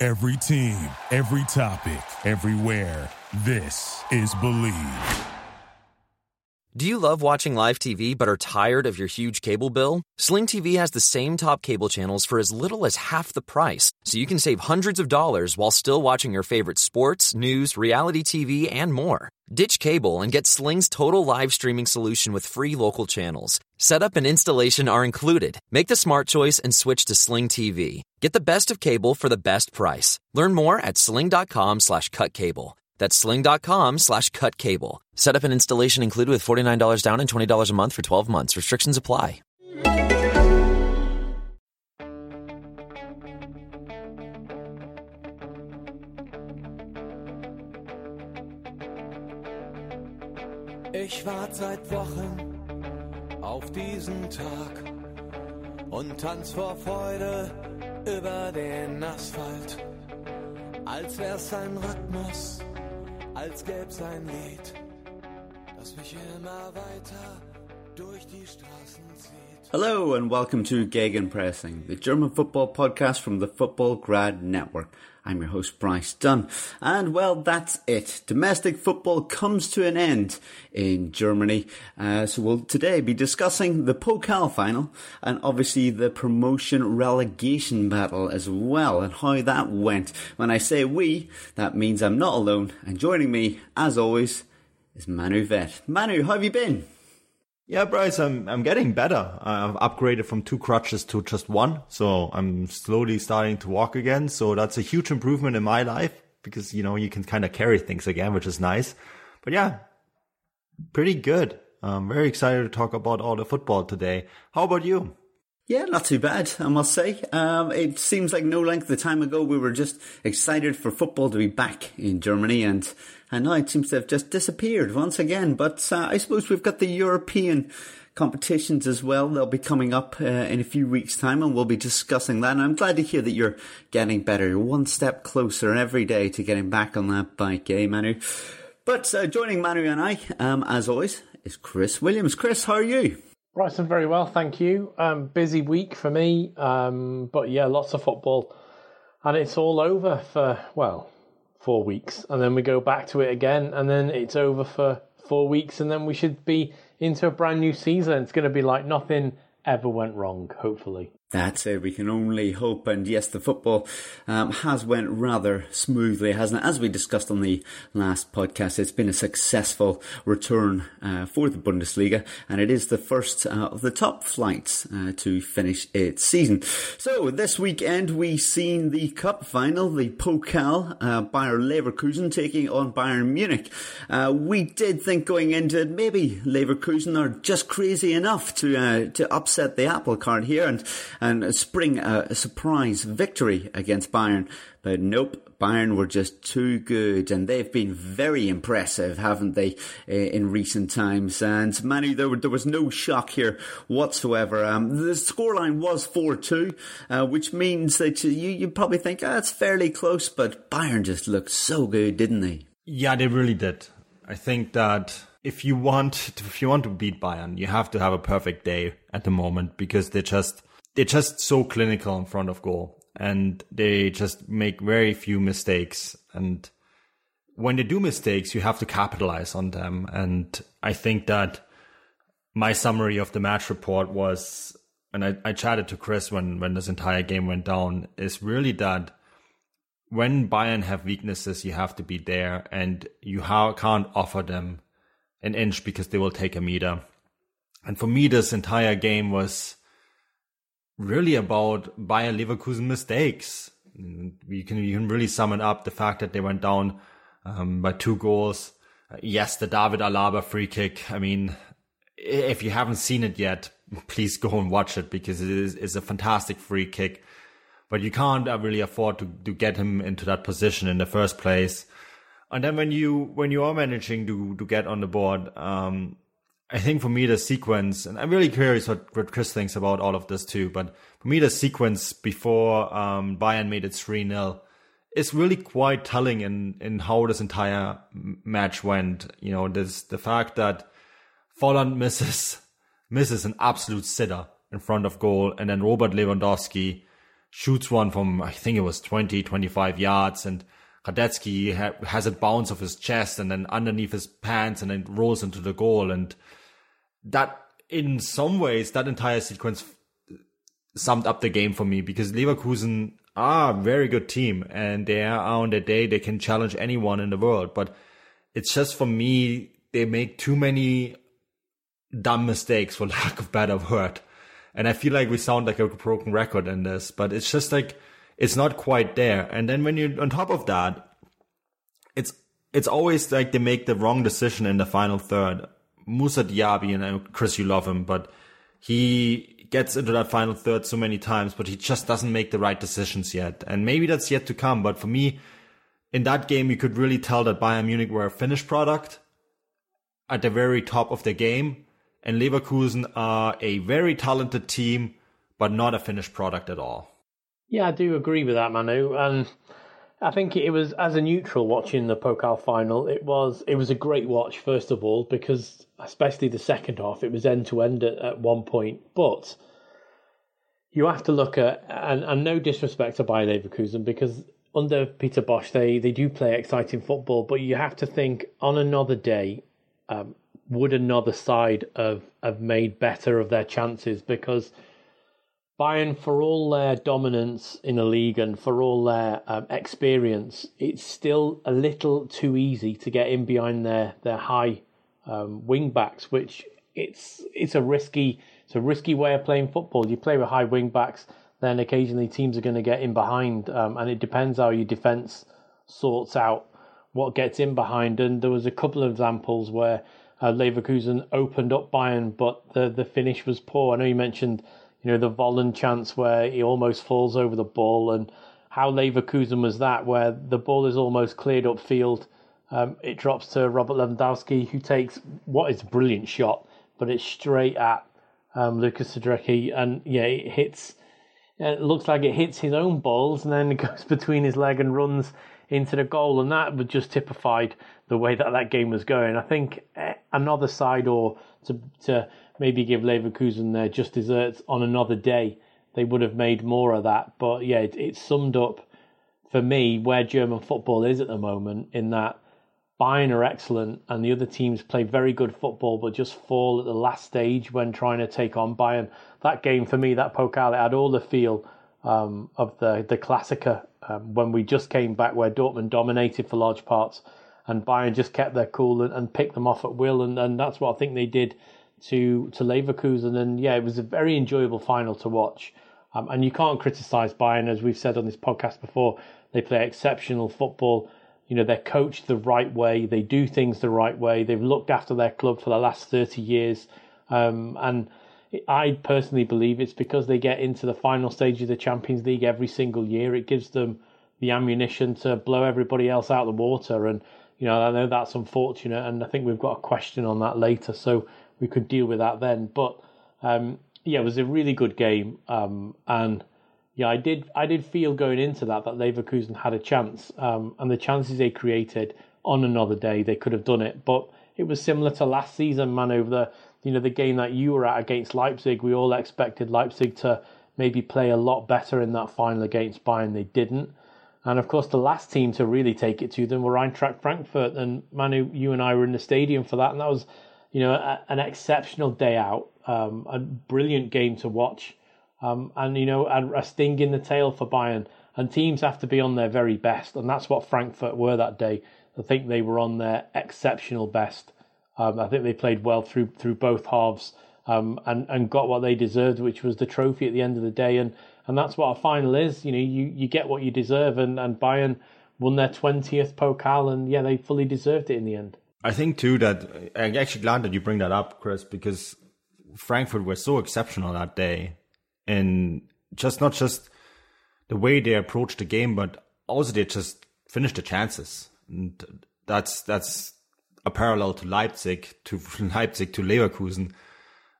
Every team, every topic, everywhere. This is Believe. Do you love watching live TV but are tired of your huge cable bill? Sling TV has the same top cable channels for as little as half the price, so you can save hundreds of dollars while still watching your favorite sports, news, reality TV, and more. Ditch cable and get Sling's total live streaming solution with free local channels. Setup and installation are included. Make the smart choice and switch to Sling TV. Get the best of cable for the best price. Learn more at sling.com slash cut cable. That's sling.com slash cut cable. Setup and installation included with $49 down and $20 a month for 12 months. Restrictions apply. Ich warte seit Wochen auf diesen Tag und tanz vor Freude über den Asphalt, als wär's ein Rhythmus, als gäb's ein Lied, das mich immer weiter durch die Straßen zieht. Hello and welcome to Gegenpressing, the German football podcast from the Football Grad Network. I'm your host Bryce Dunn. And well, that's it. Domestic football comes to an end in Germany. Uh, so we'll today be discussing the Pokal final and obviously the promotion relegation battle as well and how that went. When I say we, that means I'm not alone. And joining me, as always, is Manu Veth. Manu, how have you been? Yeah, Bryce, I'm I'm getting better. I've upgraded from two crutches to just one, so I'm slowly starting to walk again. So that's a huge improvement in my life because you know you can kind of carry things again, which is nice. But yeah, pretty good. I'm very excited to talk about all the football today. How about you? Yeah, not too bad, I must say. Um, it seems like no length of time ago we were just excited for football to be back in Germany, and and now it seems to have just disappeared once again. But uh, I suppose we've got the European competitions as well. They'll be coming up uh, in a few weeks' time, and we'll be discussing that. And I'm glad to hear that you're getting better. You're one step closer every day to getting back on that bike, eh, Manu? But uh, joining Manu and I, um, as always, is Chris Williams. Chris, how are you? Right, I'm very well, thank you. Um, busy week for me, um, but yeah, lots of football, and it's all over for well, four weeks, and then we go back to it again, and then it's over for four weeks, and then we should be into a brand new season. It's going to be like nothing ever went wrong, hopefully. That's it. We can only hope. And yes, the football um, has went rather smoothly, hasn't it? As we discussed on the last podcast, it's been a successful return uh, for the Bundesliga, and it is the first uh, of the top flights uh, to finish its season. So this weekend we seen the cup final, the Pokal, uh, Bayer Leverkusen taking on Bayern Munich. Uh, we did think going into it, maybe Leverkusen are just crazy enough to uh, to upset the apple cart here and and spring a, a surprise victory against Bayern. But nope, Bayern were just too good, and they've been very impressive, haven't they, in recent times? And Manu, there, there was no shock here whatsoever. Um, the scoreline was 4-2, uh, which means that you, you probably think, ah, it's fairly close, but Bayern just looked so good, didn't they? Yeah, they really did. I think that if you want to, if you want to beat Bayern, you have to have a perfect day at the moment because they just they're just so clinical in front of goal and they just make very few mistakes. And when they do mistakes, you have to capitalize on them. And I think that my summary of the match report was, and I, I chatted to Chris when, when this entire game went down, is really that when Bayern have weaknesses, you have to be there and you ha- can't offer them an inch because they will take a meter. And for me, this entire game was really about Bayer Leverkusen mistakes. You can you can really sum it up the fact that they went down um, by two goals. Uh, yes, the David Alaba free kick. I mean, if you haven't seen it yet, please go and watch it because it is, is a fantastic free kick. but you can't really afford to, to get him into that position in the first place. And then when you when you are managing to to get on the board, um, I think for me the sequence, and I'm really curious what, what Chris thinks about all of this too. But for me, the sequence before um, Bayern made it three 0 is really quite telling in in how this entire match went. You know, this the fact that Volland misses misses an absolute sitter in front of goal, and then Robert Lewandowski shoots one from I think it was 20, 25 yards, and Hradecky ha- has it bounce off his chest and then underneath his pants, and then rolls into the goal, and that in some ways that entire sequence summed up the game for me because Leverkusen are a very good team and they are on their day they can challenge anyone in the world. But it's just for me they make too many dumb mistakes for lack of better word. And I feel like we sound like a broken record in this but it's just like it's not quite there. And then when you on top of that it's it's always like they make the wrong decision in the final third Moussa Diaby and Chris you love him but he gets into that final third so many times, but he just doesn't make the right decisions yet. And maybe that's yet to come. But for me, in that game, you could really tell that Bayern Munich were a finished product at the very top of the game. And Leverkusen are a very talented team, but not a finished product at all. Yeah, I do agree with that, Manu. And I think it was as a neutral watching the Pokal final. It was it was a great watch first of all because especially the second half it was end to end at one point. But you have to look at and, and no disrespect to Bayer Leverkusen because under Peter Bosz they they do play exciting football, but you have to think on another day. Um, would another side have, have made better of their chances because Bayern, for all their dominance in the league and for all their um, experience, it's still a little too easy to get in behind their their high um, wing backs, which it's it's a risky it's a risky way of playing football. You play with high wing backs, then occasionally teams are going to get in behind, um, and it depends how your defense sorts out what gets in behind. And there was a couple of examples where uh, Leverkusen opened up Bayern, but the the finish was poor. I know you mentioned you know, the Volland chance where he almost falls over the ball and how Leverkusen was that, where the ball is almost cleared up field. Um, it drops to Robert Lewandowski, who takes what is a brilliant shot, but it's straight at um, Lucas Hradecky, and yeah, it hits. It looks like it hits his own balls, and then it goes between his leg and runs into the goal, and that would just typified the way that that game was going. I think eh, another side, or to to maybe give Leverkusen their just desserts on another day, they would have made more of that. But yeah, it, it summed up for me where German football is at the moment in that Bayern are excellent and the other teams play very good football but just fall at the last stage when trying to take on Bayern. That game for me, that Pokal, it had all the feel um, of the, the Klassiker um, when we just came back where Dortmund dominated for large parts and Bayern just kept their cool and, and picked them off at will and, and that's what I think they did to to Leverkusen, and yeah, it was a very enjoyable final to watch. Um, and you can't criticise Bayern, as we've said on this podcast before. They play exceptional football. You know, they're coached the right way. They do things the right way. They've looked after their club for the last thirty years, um, and I personally believe it's because they get into the final stage of the Champions League every single year. It gives them the ammunition to blow everybody else out of the water. And you know, I know that's unfortunate, and I think we've got a question on that later. So we could deal with that then. But um, yeah, it was a really good game, um, and yeah, I did I did feel going into that that Leverkusen had a chance, um, and the chances they created on another day they could have done it, but it was similar to last season, man. Over the you know the game that you were at against Leipzig, we all expected Leipzig to maybe play a lot better in that final against Bayern. They didn't. And of course, the last team to really take it to them were Eintracht Frankfurt. And Manu, you and I were in the stadium for that, and that was you know, a, an exceptional day out, um, a brilliant game to watch, um, and you know, a, a, sting in the tail for Bayern. And teams have to be on their very best, and that's what Frankfurt were that day. I think they were on their exceptional best. Um, I think they played well through through both halves, um, and and got what they deserved, which was the trophy at the end of the day. And and that's what a final is. You know, you, you get what you deserve, and and Bayern won their twentieth Pokal, and yeah, they fully deserved it in the end. I think too that I'm actually glad that you bring that up, Chris, because Frankfurt were so exceptional that day, and just not just the way they approached the game, but also they just finished the chances. And that's that's a parallel to Leipzig, to Leipzig to Leverkusen.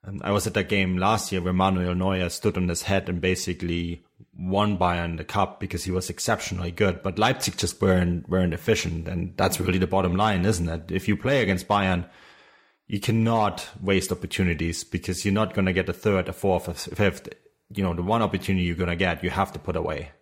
And I was at that game last year where Manuel Neuer stood on his head and basically won Bayern the cup because he was exceptionally good. But Leipzig just weren't weren't efficient, and that's really the bottom line, isn't it? If you play against Bayern, you cannot waste opportunities because you're not going to get a third, a fourth, a fifth. You know, the one opportunity you're going to get, you have to put away.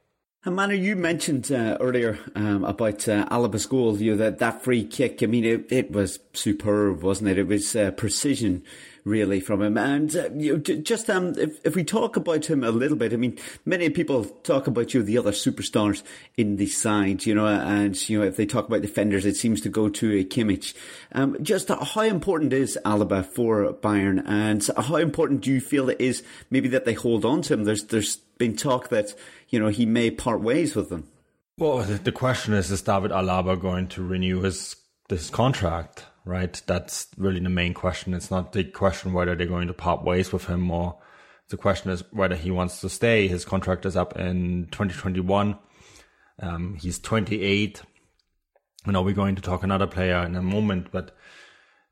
And Manu, you mentioned uh, earlier um, about uh, Alaba's goal. You know, that that free kick. I mean, it, it was superb, wasn't it? It was uh, precision, really, from him. And uh, you know, just um, if if we talk about him a little bit, I mean, many people talk about you know, the other superstars in the side. You know, and you know, if they talk about defenders, it seems to go to a Kimmich. Um, just how important is Alaba for Bayern, and how important do you feel it is maybe that they hold on to him? There's there's been talk that you know, he may part ways with them. Well, the question is, is David Alaba going to renew his this contract? Right, that's really the main question. It's not the question whether they're going to part ways with him, or the question is whether he wants to stay. His contract is up in 2021. Um, he's 28. I know we're going to talk another player in a moment, but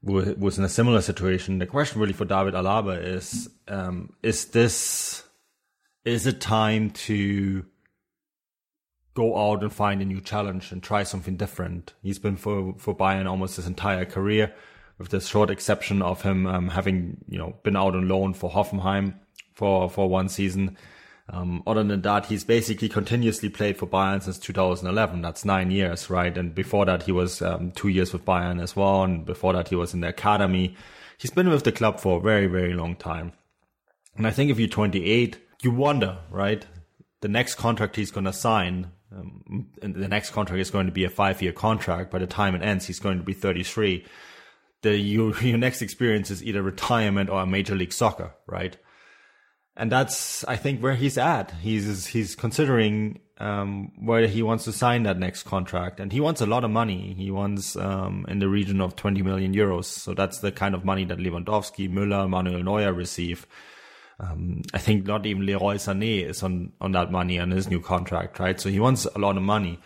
was in a similar situation. The question really for David Alaba is: um, Is this is it time to go out and find a new challenge and try something different? He's been for, for Bayern almost his entire career, with the short exception of him um, having, you know, been out on loan for Hoffenheim for, for one season. Um, other than that, he's basically continuously played for Bayern since 2011. That's nine years, right? And before that, he was um, two years with Bayern as well. And before that, he was in the academy. He's been with the club for a very, very long time. And I think if you're 28, you wonder, right? The next contract he's going to sign, um, the next contract is going to be a five year contract. By the time it ends, he's going to be 33. The, your, your next experience is either retirement or a major league soccer, right? And that's, I think, where he's at. He's, he's considering, um, he wants to sign that next contract. And he wants a lot of money. He wants, um, in the region of 20 million euros. So that's the kind of money that Lewandowski, Müller, Manuel Neuer receive. Um, I think not even Leroy Sané is on, on that money on his new contract, right? So he wants a lot of money.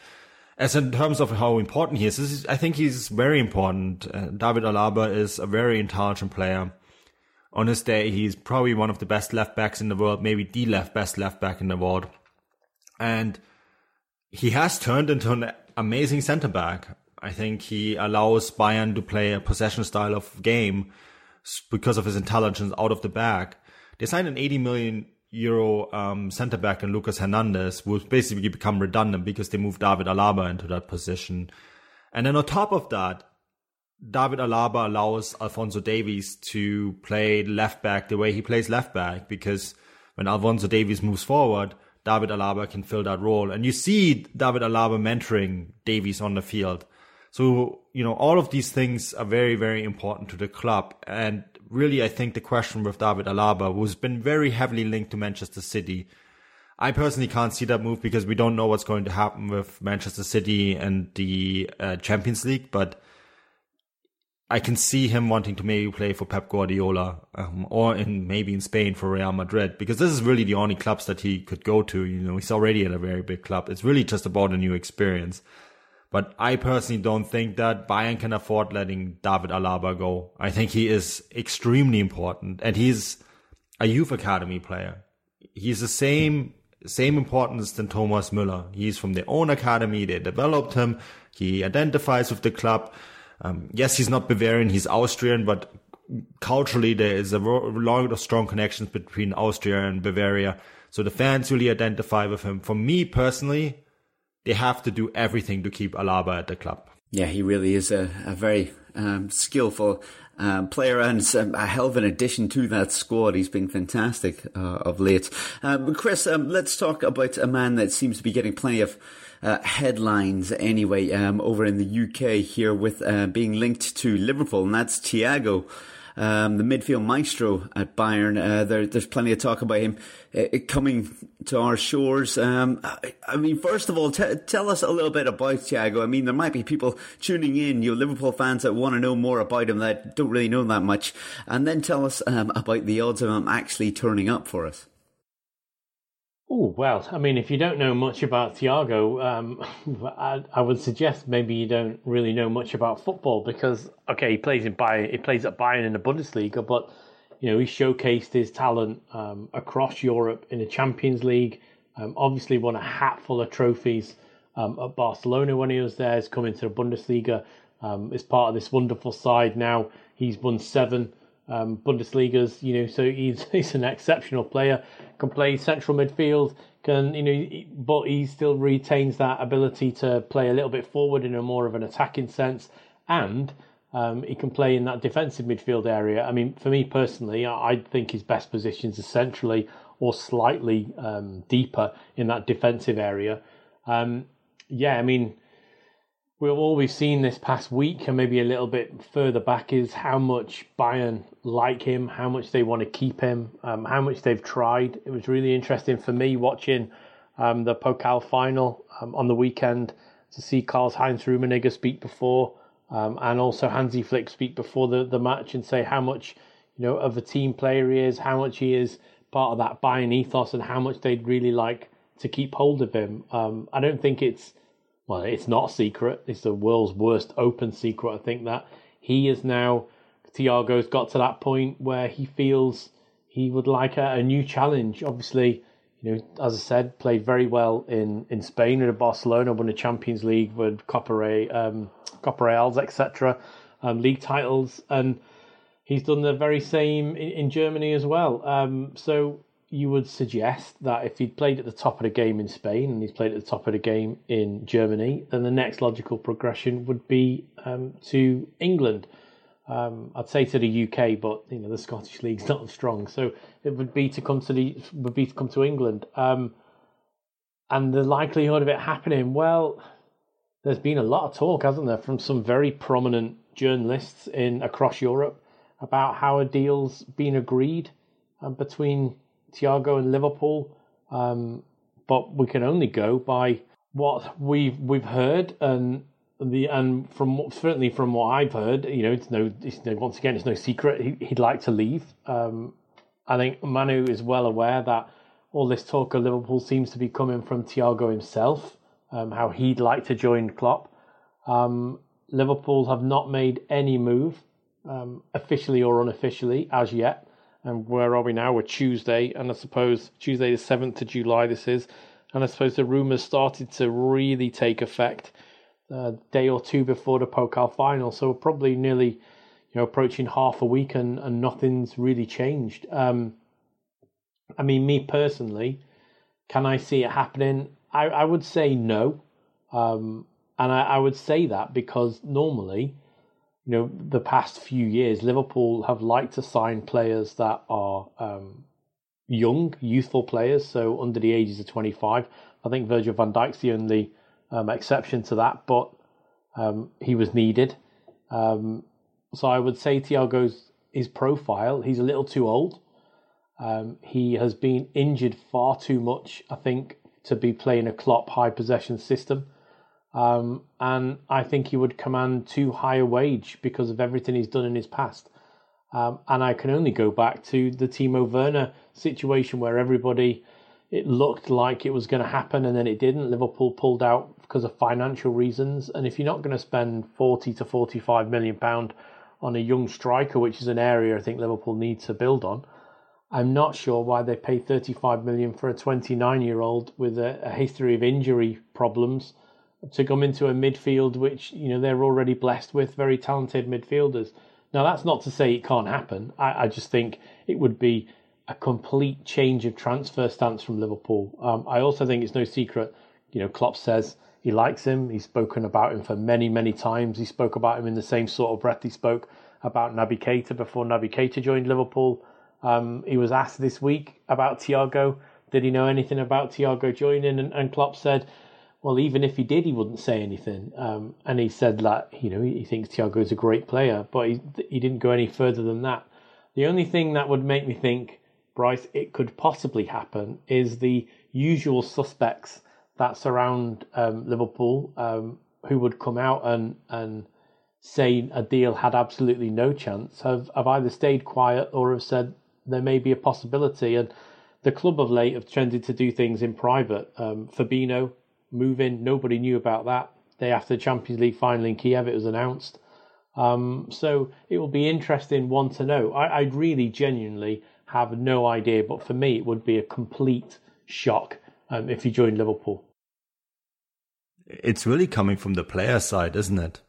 As in terms of how important he is, is I think he's very important. Uh, David Alaba is a very intelligent player. On his day, he's probably one of the best left backs in the world, maybe the left best left back in the world. And he has turned into an amazing centre back. I think he allows Bayern to play a possession style of game because of his intelligence out of the back. They signed an 80 million euro um, centre back in Lucas Hernandez, who's basically become redundant because they moved David Alaba into that position. And then on top of that, David Alaba allows Alphonso Davies to play left back the way he plays left back because when Alphonso Davies moves forward, David Alaba can fill that role. And you see David Alaba mentoring Davies on the field. So, you know, all of these things are very, very important to the club. And really, I think the question with David Alaba, who's been very heavily linked to Manchester City, I personally can't see that move because we don't know what's going to happen with Manchester City and the uh, Champions League, but I can see him wanting to maybe play for Pep Guardiola um, or in maybe in Spain for Real Madrid because this is really the only clubs that he could go to. You know, he's already at a very big club. It's really just about a new experience. But I personally don't think that Bayern can afford letting David Alaba go. I think he is extremely important and he's a youth academy player. He's the same, same importance than Thomas Müller. He's from their own academy. They developed him. He identifies with the club. Um, yes, he's not Bavarian. He's Austrian, but culturally there is a lot of strong connections between Austria and Bavaria. So the fans really identify with him. For me personally, they have to do everything to keep Alaba at the club. Yeah, he really is a, a very um, skillful um, player and a hell of an addition to that squad. He's been fantastic uh, of late. Um, Chris, um, let's talk about a man that seems to be getting plenty of uh, headlines anyway um, over in the UK here with uh, being linked to Liverpool, and that's Thiago um, the midfield maestro at Bayern. Uh, there, there's plenty of talk about him uh, coming to our shores. Um, I, I, mean, first of all, t- tell us a little bit about Thiago. I mean, there might be people tuning in, you Liverpool fans that want to know more about him that don't really know that much. And then tell us um, about the odds of him actually turning up for us. Oh well, I mean, if you don't know much about Thiago, um, I, I, would suggest maybe you don't really know much about football because okay, he plays in Bayern, he plays at Bayern in the Bundesliga, but you know he showcased his talent um, across Europe in the Champions League. Um, obviously, won a hatful of trophies um, at Barcelona when he was there. He's coming to the Bundesliga. Um, is part of this wonderful side now. He's won seven um, Bundesliga's, you know, so he's he's an exceptional player. Can play central midfield. Can you know, but he still retains that ability to play a little bit forward in a more of an attacking sense, and um, he can play in that defensive midfield area. I mean, for me personally, I, think his best positions are centrally or slightly um, deeper in that defensive area. Um, yeah, I mean we've always seen this past week and maybe a little bit further back is how much Bayern like him, how much they want to keep him, um, how much they've tried. It was really interesting for me watching um, the Pokal final um, on the weekend to see Karl Heinz Rummenigge speak before um, and also Hansi Flick speak before the, the match and say how much you know of a team player he is, how much he is part of that Bayern ethos and how much they'd really like to keep hold of him. Um, I don't think it's well, it's not a secret. It's the world's worst open secret. I think that he is now, Thiago's got to that point where he feels he would like a, a new challenge. Obviously, you know, as I said, played very well in, in Spain with Barcelona, won the Champions League with Copa, um, Reals, etc., um, league titles, and he's done the very same in, in Germany as well. Um, so you would suggest that if he'd played at the top of the game in Spain and he's played at the top of the game in Germany, then the next logical progression would be um, to England. Um, I'd say to the UK, but you know the Scottish league's not as strong, so it would be to come to the would be to come to England. Um, and the likelihood of it happening, well, there's been a lot of talk, hasn't there, from some very prominent journalists in across Europe about how a deal's been agreed uh, between Thiago and Liverpool. Um, but we can only go by what we've we've heard and the and from certainly from what I've heard, you know, it's no, it's no once again, it's no secret he, would like to leave. Um, I think Manu is well aware that all this talk of Liverpool seems to be coming from Thiago himself, um, how he'd like to join Klopp. Um, Liverpool have not made any move, um, officially or unofficially, as yet. And where are we now? We're Tuesday, and I suppose Tuesday the 7th of July this is. And I suppose the rumours started to really take effect a uh, day or two before the Pokal final. So probably nearly, you know, approaching half a week and, and nothing's really changed. Um, I mean, me personally, can I see it happening? I, I would say no. Um, and I, I would say that because normally you know, the past few years, Liverpool have liked to sign players that are um, young, youthful players, so under the ages of 25. I think Virgil van Dijk's the only um, exception to that, but um, he was needed. Um, so I would say Thiago's his profile, he's a little too old. Um, he has been injured far too much, I think, to be playing a Klopp high possession system. Um, and I think he would command too high a wage because of everything he's done in his past. Um, and I can only go back to the Timo Werner situation where everybody, it looked like it was going to happen and then it didn't. Liverpool pulled out because of financial reasons. And if you're not going to spend 40 to 45 million pound on a young striker, which is an area I think Liverpool needs to build on, I'm not sure why they pay 35 million for a 29 year old with a, a history of injury problems to come into a midfield which you know they're already blessed with very talented midfielders. Now that's not to say it can't happen. I, I just think it would be a complete change of transfer stance from Liverpool. Um, I also think it's no secret. You know, Klopp says he likes him. He's spoken about him for many, many times. He spoke about him in the same sort of breath he spoke about Naby Keita before Naby Keita joined Liverpool. Um, he was asked this week about Thiago. Did he know anything about Thiago joining? And, and Klopp said, well, even if he did, he wouldn't say anything. Um, and he said that you know he thinks Thiago is a great player, but he he didn't go any further than that. The only thing that would make me think, Bryce, it could possibly happen is the usual suspects that surround um, Liverpool, um, who would come out and and say a deal had absolutely no chance, have have either stayed quiet or have said there may be a possibility. And the club of late have tended to do things in private. Um, move in, nobody knew about that. Day after the Champions League final in Kiev, it was announced. Um, so it will be interesting one to know. I, I really genuinely have no idea, but for me, it would be a complete shock um, if he joined Liverpool. It's really coming from the player side, isn't it?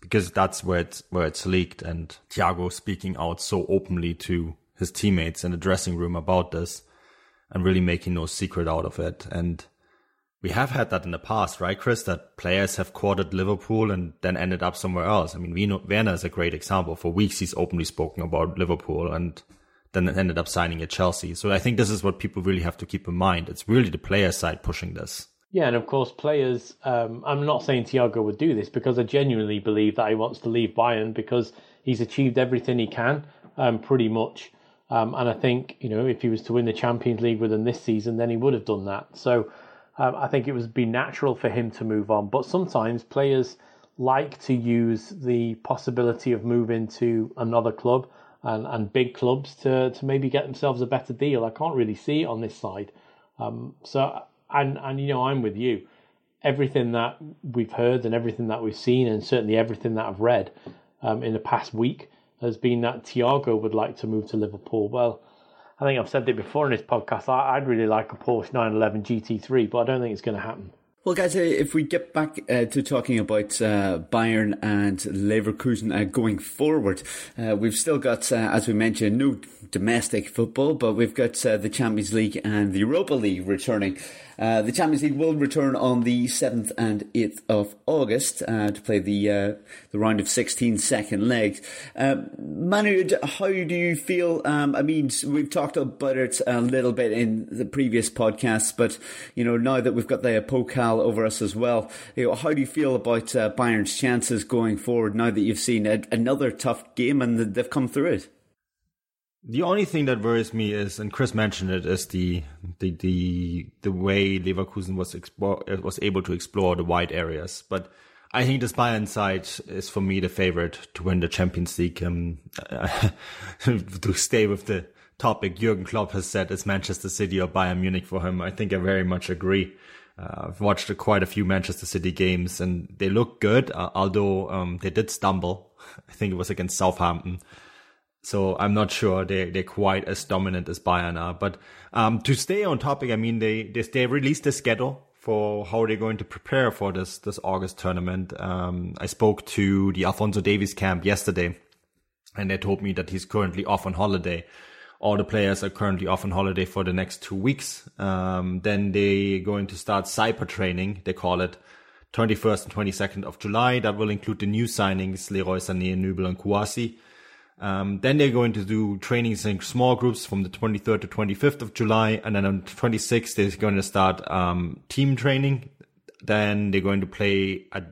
Because that's where it's where it's leaked, and Thiago speaking out so openly to his teammates in the dressing room about this, and really making no secret out of it. And we have had that in the past, right, Chris? That players have courted Liverpool and then ended up somewhere else. I mean, Werner is a great example. For weeks, he's openly spoken about Liverpool and then ended up signing at Chelsea. So I think this is what people really have to keep in mind. It's really the player side pushing this. Yeah, and of course, players. Um, I'm not saying Thiago would do this because I genuinely believe that he wants to leave Bayern because he's achieved everything he can, um, pretty much. Um, and I think you know if he was to win the Champions League with them this season, then he would have done that. So um, I think it would be natural for him to move on. But sometimes players like to use the possibility of moving to another club and, and big clubs to, to maybe get themselves a better deal. I can't really see it on this side. Um, so, and, and, you know, I'm with you. Everything that we've heard and everything that we've seen, and certainly everything that I've read um, in the past week, has been that Thiago would like to move to Liverpool. Well, I think I've said it before in this podcast. I, would really like a Porsche 911 GT3, but I don't think it's going to happen. Well, guys, uh, if we get back uh, to talking about uh, Bayern and Leverkusen uh, going forward, uh, we've still got, uh, as we mentioned, no domestic football, but we've got the Champions League and the Europa League returning. Uh, the Champions League will return on the 7th and 8th of August uh, to play the uh, the round of 16 second legs. Um, Manu, how do you feel? Um, I mean, we've talked about it a little bit in the previous podcasts, but you know now that we've got the Pokal over us as well, you know, how do you feel about uh, Bayern's chances going forward now that you've seen a, another tough game and they've come through it? The only thing that worries me is, and Chris mentioned it, is the the the the way Leverkusen was explore, was able to explore the wide areas. But I think this Bayern side is for me the favorite to win the Champions League. Um, to stay with the topic, Jurgen Klopp has said it's Manchester City or Bayern Munich for him. I think I very much agree. Uh, I've watched quite a few Manchester City games and they look good, uh, although um, they did stumble. I think it was against Southampton. So I'm not sure they they're quite as dominant as Bayern are. But um, to stay on topic, I mean they they, they released a schedule for how they're going to prepare for this this August tournament. Um, I spoke to the Alphonso Davies camp yesterday, and they told me that he's currently off on holiday. All the players are currently off on holiday for the next two weeks. Um, then they're going to start cyber training. They call it 21st and 22nd of July. That will include the new signings, Leroy Sané, Nübel, and Kouassi. Um, then they're going to do trainings in small groups from the 23rd to 25th of July. And then on 26th, they're going to start um, team training. Then they're going to play a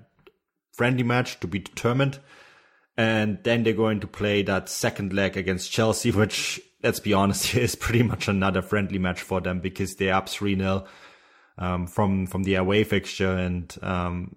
friendly match to be determined. And then they're going to play that second leg against Chelsea, which, let's be honest, is pretty much another friendly match for them because they're up 3 0 um, from, from the away fixture. And um,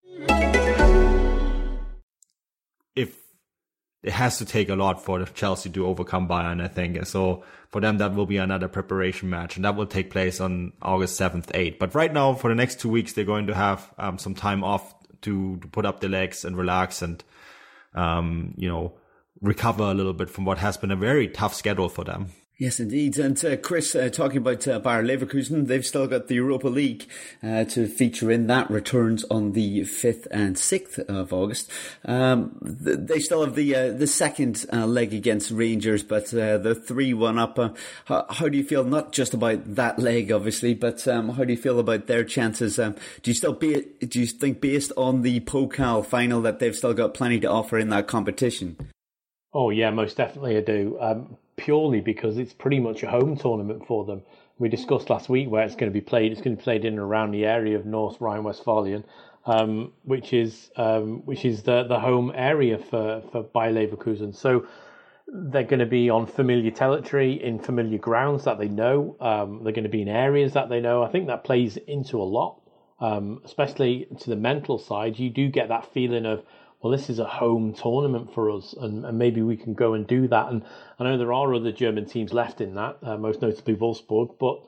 It has to take a lot for Chelsea to overcome Bayern, I think. So for them, that will be another preparation match, and that will take place on August 7th, 8th. But right now, for the next two weeks, they're going to have um, some time off to, to put up the legs and relax and, um, you know, recover a little bit from what has been a very tough schedule for them. Yes, indeed. And uh, Chris, uh, talking about uh, Bayer Leverkusen, they've still got the Europa League uh, to feature in. That returns on the 5th and 6th of August. Um, th- they still have the uh, the second uh, leg against Rangers, but the 3 1 up. How, how, do you feel, not just about that leg, obviously, but um, how do you feel about their chances? Um, do you still be, do you think, based on the Pokal final, that they've still got plenty to offer in that competition? Oh, yeah, most definitely I do. Purely because it's pretty much a home tournament for them. We discussed last week where it's going to be played. It's going to be played in and around the area of North Rhine-Westphalian, um, which is um, which is the the home area for for Bayer Leverkusen. So they're going to be on familiar territory in familiar grounds that they know. Um, they're going to be in areas that they know. I think that plays into a lot, um, especially to the mental side. You do get that feeling of, well, this is a home tournament for us, and, and maybe we can go and do that. And I know there are other German teams left in that, uh, most notably Wolfsburg, but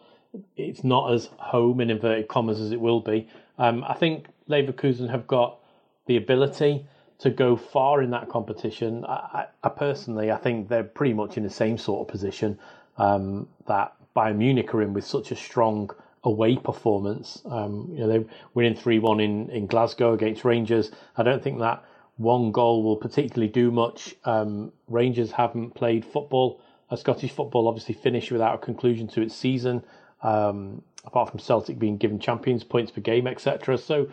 it's not as home in inverted commas as it will be. Um, I think Leverkusen have got the ability to go far in that competition. I, I, personally, I think they're pretty much in the same sort of position um, that Bayern Munich are in with such a strong away performance. Um, you know, they're winning three one in in Glasgow against Rangers. I don't think that one goal will particularly do much. Um, Rangers haven't played football. Scottish football obviously finished without a conclusion to its season, um, apart from Celtic being given champions points per game, etc. So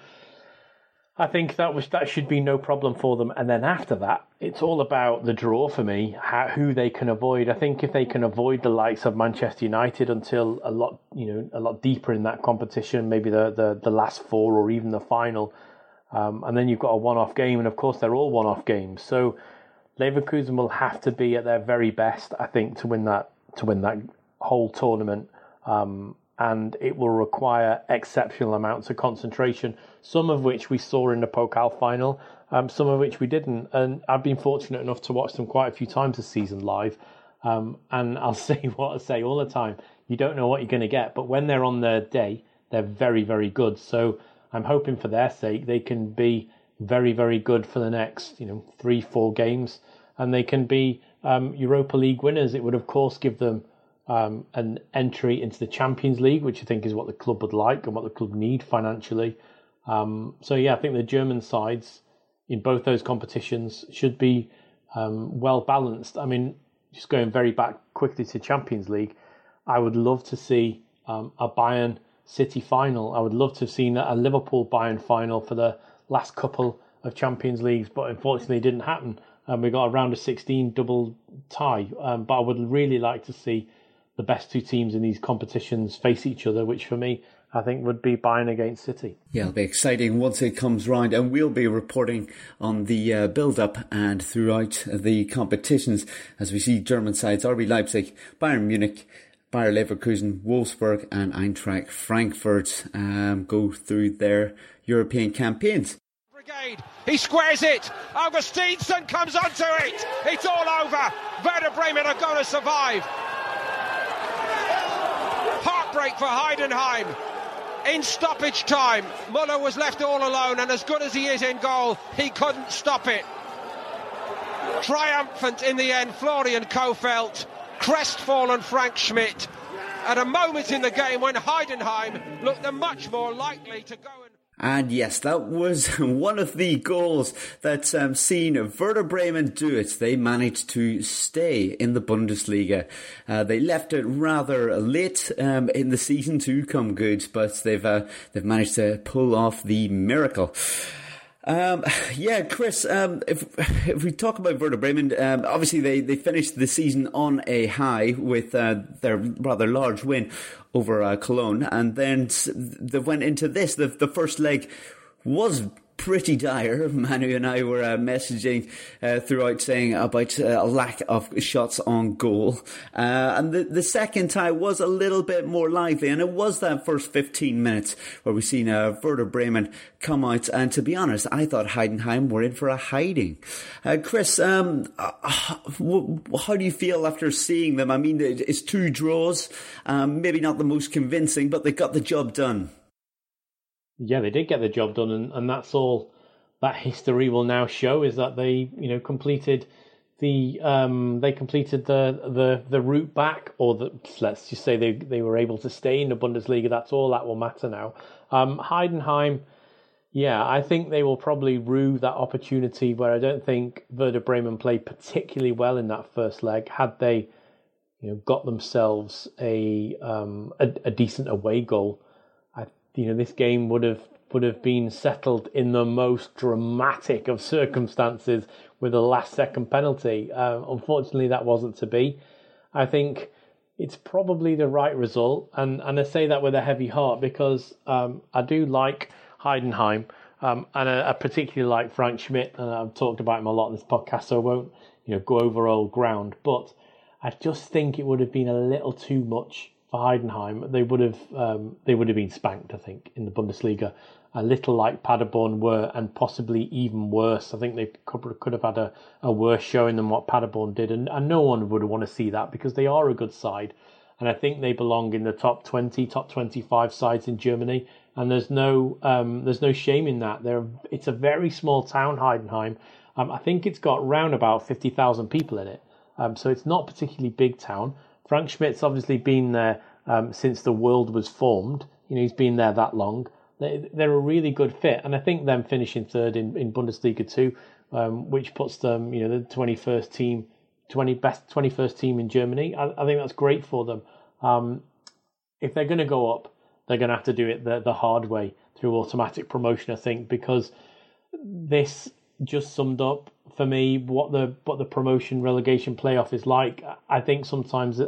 I think that was that should be no problem for them. And then after that, it's all about the draw for me, how, who they can avoid. I think if they can avoid the likes of Manchester United until a lot, you know, a lot deeper in that competition, maybe the the, the last four or even the final, um, and then you've got a one-off game, and of course they're all one-off games. So Leverkusen will have to be at their very best, I think, to win that to win that whole tournament. Um, and it will require exceptional amounts of concentration, some of which we saw in the Pokal final, um, some of which we didn't. And I've been fortunate enough to watch them quite a few times this season live. Um, and I'll say what I say all the time you don't know what you're going to get, but when they're on their day, they're very, very good. So I'm hoping for their sake they can be very, very good for the next, you know, three, four games, and they can be um, Europa League winners. It would, of course, give them um, an entry into the Champions League, which I think is what the club would like and what the club need financially. Um, so yeah, I think the German sides in both those competitions should be um, well balanced. I mean, just going very back quickly to Champions League, I would love to see um, a Bayern City final. I would love to have seen a Liverpool Bayern final for the last couple of Champions Leagues, but unfortunately it didn't happen. And we got a round of 16 double tie. Um, but I would really like to see the best two teams in these competitions face each other, which for me, I think would be Bayern against City. Yeah, it'll be exciting once it comes round, and we'll be reporting on the uh, build-up and throughout the competitions as we see German sides RB Leipzig, Bayern Munich, Bayer Leverkusen, Wolfsburg, and Eintracht Frankfurt um, go through their European campaigns. Brigade, he squares it. Augustinsson comes onto it. It's all over. Werder Bremen are going to survive heartbreak for Heidenheim. In stoppage time, Muller was left all alone, and as good as he is in goal, he couldn't stop it. Triumphant in the end, Florian Kohfeldt, crestfallen Frank Schmidt, at a moment in the game when Heidenheim looked much more likely to go and and yes, that was one of the goals that's um, seen Werder Bremen do it. They managed to stay in the Bundesliga. Uh, they left it rather late um, in the season to come good, but they've uh, they've managed to pull off the miracle. Um, yeah, Chris. Um, if if we talk about Werder Bremen, um, obviously they, they finished the season on a high with uh, their rather large win over uh, Cologne, and then they went into this. The the first leg was pretty dire. Manu and I were uh, messaging uh, throughout saying about uh, a lack of shots on goal. Uh, and the, the second tie was a little bit more lively. And it was that first 15 minutes where we seen uh, Werder Bremen come out. And to be honest, I thought Heidenheim were in for a hiding. Uh, Chris, um, how do you feel after seeing them? I mean, it's two draws, um, maybe not the most convincing, but they got the job done yeah, they did get the job done, and, and that's all that history will now show is that they, you know, completed the um, they completed the the the route back, or the let's just say they they were able to stay in the Bundesliga. That's all that will matter now. Um, Heidenheim, yeah, I think they will probably rue that opportunity. Where I don't think Werder Bremen played particularly well in that first leg. Had they, you know, got themselves a um, a, a decent away goal you know this game would have would have been settled in the most dramatic of circumstances with a last second penalty. Uh, unfortunately, that wasn't to be. I think it's probably the right result, and and I say that with a heavy heart because um, I do like Heidenheim, um, and I, I, particularly like Frank Schmidt, and I've talked about him a lot in this podcast, so I won't you know go over old ground, but I just think it would have been a little too much for Heidenheim. They would have um, they would have been spanked, I think, in the Bundesliga a little like Paderborn were, and possibly even worse. I think they could, could have had a, a worse showing than what Paderborn did, and, and no one would want to see that because they are a good side, and I think they belong in the top twenty, top twenty-five sides in Germany, and there's no um, there's no shame in that. They're, it's a very small town, Heidenheim. Um, I think it's got round about fifty thousand people in it, um, so it's not particularly big town. Frank Schmidt's obviously been there um, since the world was formed. You know, he's been there that long. They, they're a really good fit, and I think them finishing third in, in Bundesliga two, um, which puts them, you know, the twenty first team, twenty best twenty first team in Germany. I, I, think that's great for them. Um, if they're going to go up, they're going to have to do it the the hard way through automatic promotion. I think because this just summed up for me what the what the promotion relegation playoff is like. I think sometimes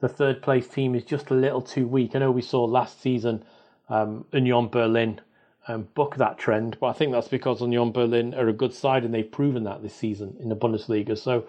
the third place team is just a little too weak. I know we saw last season um, Union Berlin um, buck that trend. But I think that's because Union Berlin are a good side and they've proven that this season in the Bundesliga. So,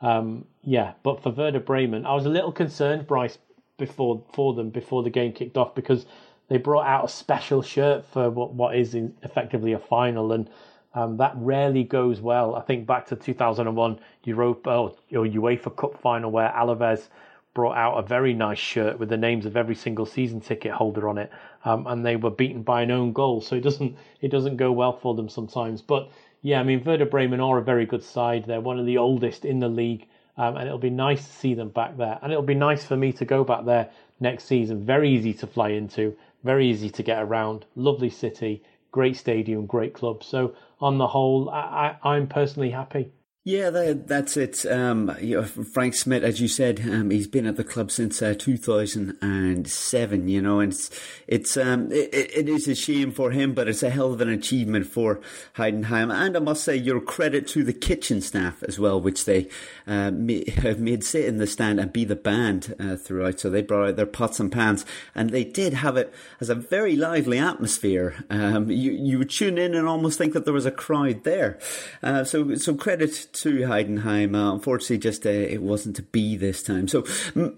um, yeah, but for Werder Bremen, I was a little concerned, Bryce, before for them before the game kicked off because they brought out a special shirt for what what is effectively a final and. Um, that rarely goes well. I think back to 2001 Europa or UEFA Cup final where Alaves brought out a very nice shirt with the names of every single season ticket holder on it, um, and they were beaten by an own goal. So it doesn't it doesn't go well for them sometimes. But yeah, I mean Werder Bremen are a very good side. They're one of the oldest in the league, um, and it'll be nice to see them back there. And it'll be nice for me to go back there next season. Very easy to fly into, very easy to get around. Lovely city, great stadium, great club. So on the whole, I, I, I'm personally happy. Yeah, that, that's it. Um, you know, Frank Smith, as you said, um, he's been at the club since uh, 2007. You know, and it's it's um, it, it is a shame for him, but it's a hell of an achievement for Heidenheim. And I must say, your credit to the kitchen staff as well, which they uh, have made sit in the stand and be the band uh, throughout. So they brought out their pots and pans, and they did have it as a very lively atmosphere. Um, you you would tune in and almost think that there was a crowd there. Uh, so so credit to Heidenheim. Uh, unfortunately, just uh, it wasn't to be this time. So,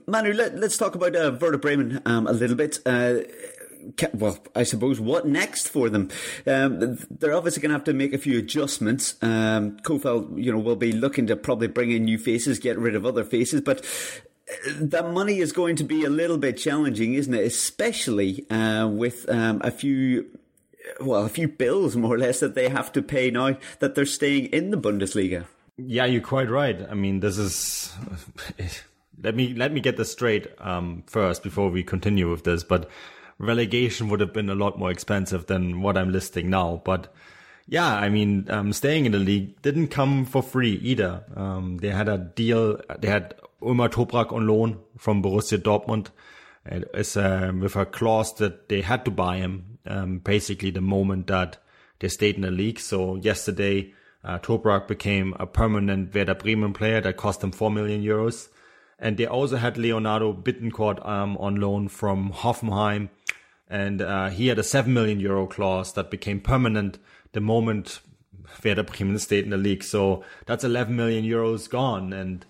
Manu, let, us talk about uh, Werder Bremen um, a little bit uh, well, I suppose what next for them? Um, they're obviously going to have to make a few adjustments. Um, Kohfeldt, you know, will be looking to probably bring in new faces, get rid of other faces, but uh, that money is going to be a little bit challenging, isn't it? Especially uh, with um, a few well, a few bills more or less that they have to pay now that they're staying in the Bundesliga. Yeah, you're quite right. I mean, this is. let me let me get this straight um, first before we continue with this. But relegation would have been a lot more expensive than what I'm listing now. But yeah, I mean, um, staying in the league didn't come for free either. Um, they had a deal. They had Ömer Toprak on loan from Borussia Dortmund. It's um, with a clause that they had to buy him um, basically the moment that they stayed in the league. So yesterday uh, became a permanent Werder Bremen player that cost him 4 million euros. And they also had Leonardo Bittencourt um, on loan from Hoffenheim. And uh, he had a 7 million euro clause that became permanent the moment Werder Bremen stayed in the league. So that's 11 million euros gone. And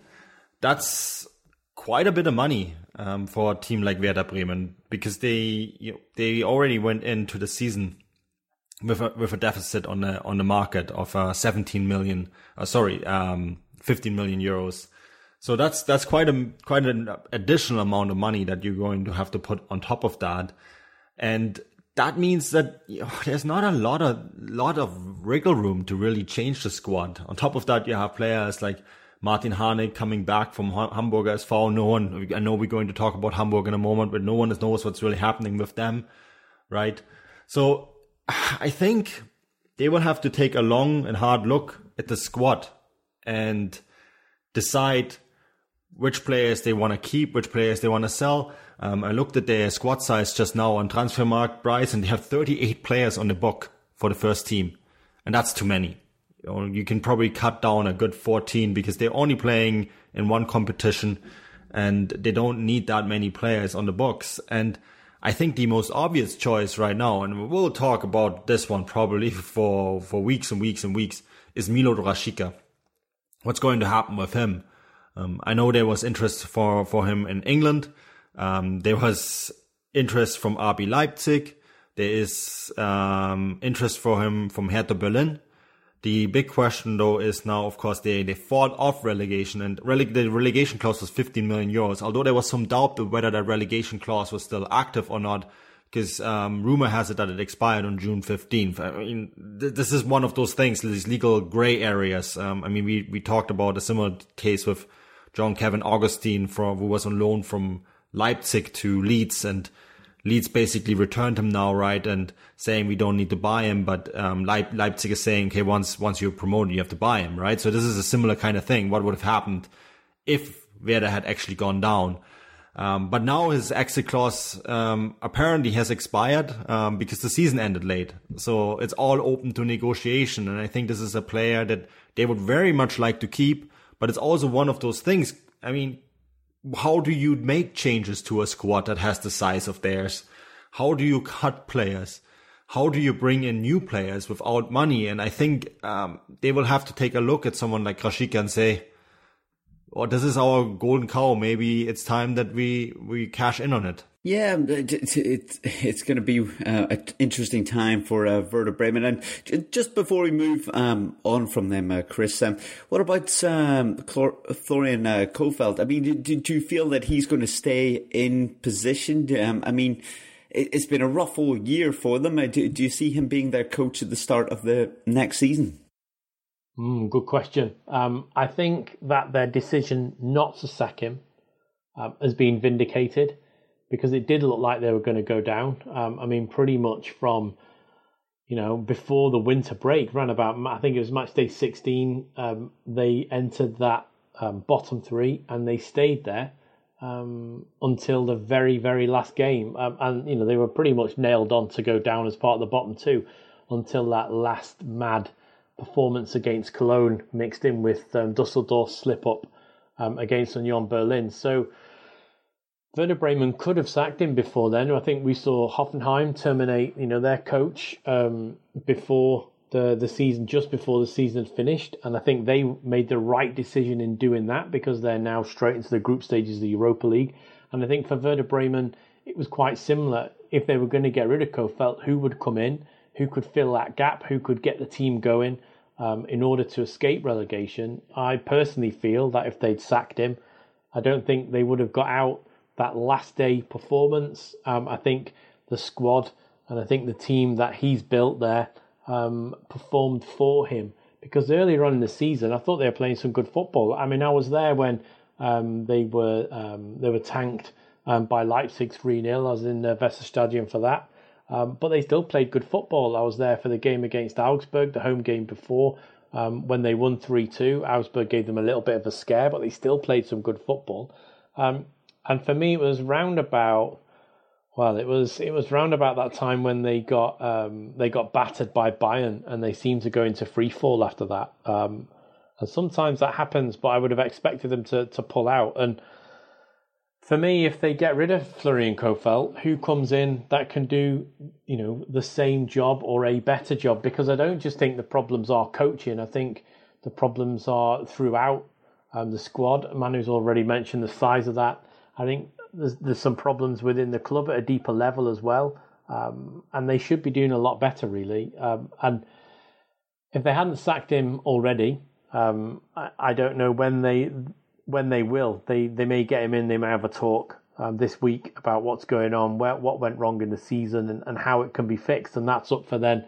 that's quite a bit of money um, for a team like Werder Bremen because they you know, they already went into the season with a, with a deficit on the on the market of uh, 17 million, uh, sorry, um, 15 million euros. So that's that's quite a quite an additional amount of money that you're going to have to put on top of that, and that means that you know, there's not a lot of lot of wriggle room to really change the squad. On top of that, you have players like Martin Harnik coming back from Hamburg SV. No one, I know we're going to talk about Hamburg in a moment, but no one knows what's really happening with them, right? So I think they will have to take a long and hard look at the squad and decide which players they want to keep, which players they want to sell. Um, I looked at their squad size just now on Transfermarkt price, and they have 38 players on the book for the first team, and that's too many. You, know, you can probably cut down a good 14 because they're only playing in one competition. and they don't need that many players on the books. And I think the most obvious choice right now, and we'll talk about this one probably for, for weeks and weeks and weeks, is Milot Rashica. What's going to happen with him? Um, I know there was interest for, for him in England. Um, there was interest from RB Leipzig. There is um, interest for him from Hertha Berlin. The big question though is now, of course, they, they fought off relegation and rele- the relegation clause was 15 million euros. Although there was some doubt whether that relegation clause was still active or not, because um, rumor has it that it expired on June 15th. I mean, th- this is one of those things, these legal gray areas. Um, I mean, we, we talked about a similar case with Jean-Kevin Augustin from, who was on loan from Leipzig to Leeds and Leeds basically returned him now, right, and saying we don't need to buy him, but um, Leip- Leipzig is saying, okay, once once you're promoted, you have to buy him, right? So this is a similar kind of thing. What would have happened if Werder had actually gone down? Um, but now his exit clause um, apparently has expired um, because the season ended late. So it's all open to negotiation, and I think this is a player that they would very much like to keep. But it's also one of those things. I mean, how do you make changes to a squad that has the size of theirs? How do you cut players? How do you bring in new players without money? And I think um, they will have to take a look at someone like Rashica and say, "Oh, this is our golden cow. Maybe it's time that we we cash in on it." Yeah, it's it's, going to be uh, an interesting time for uh, Werder Bremen. And just before we move um, on from them, uh, Chris, um, what about um, Florian uh, Kohfeldt? I mean, do, do, you feel that he's going to stay in position? Um, I mean, it, has been a rough old year for them. Uh, do, do, you see him being their coach at the start of the next season? Mm, good question. Um, I think that their decision not to sack him um, has been vindicated because it did look like they were going to go down. Um, I mean, pretty much from you know before the winter break, ran about I think it was match day sixteen. Um, they entered that um, bottom three and they stayed there um, until the very very last game, um, and you know they were pretty much nailed on to go down as part of the bottom two until that last mad performance against Cologne mixed in with um, Dusseldorf's slip up against Union Berlin. So Werder Bremen could have sacked him before then. I think we saw Hoffenheim terminate, you know, their coach um, before the the season, just before the season finished, and I think they made the right decision in doing that because they're now straight into the group stages of the Europa League. And I think for Werder Bremen, it was quite similar. If they were going to get rid of Kohfeldt, who would come in, who could fill that gap, who could get the team going um, in order to escape relegation? I personally feel that if they'd sacked him, I don't think they would have got out that last day performance. Um, I think the squad and I think the team that he's built there um, performed for him because earlier on in the season I thought they were playing some good football. I mean, I was there when um, they were um, they were tanked um, by Leipzig three 0 I was in the Weserstadion for that. Um, but they still played good football. I was there for the game against Augsburg, the home game before, when they won 3 2. Augsburg gave them a little bit of a scare, but they still played some good football. Um, and for me, it was round about. Well, it was it was round about that time when they got um, they got battered by Bayern, and they seemed to go into free fall after that. Um, and sometimes that happens, but I would have expected them to to pull out. And for me, if they get rid of Florian Kohfeldt, who comes in that can do you know the same job or a better job? Because I don't just think the problems are coaching. I think the problems are throughout um, the squad. Manu's already mentioned the size of that. I think there's there's some problems within the club at a deeper level as well, um, and they should be doing a lot better really. Um, and if they hadn't sacked him already, um, I, I, don't know when they when they will. They they may get him in. They may have a talk um, this week about what's going on, where what went wrong in the season, and, and how it can be fixed. And that's up for then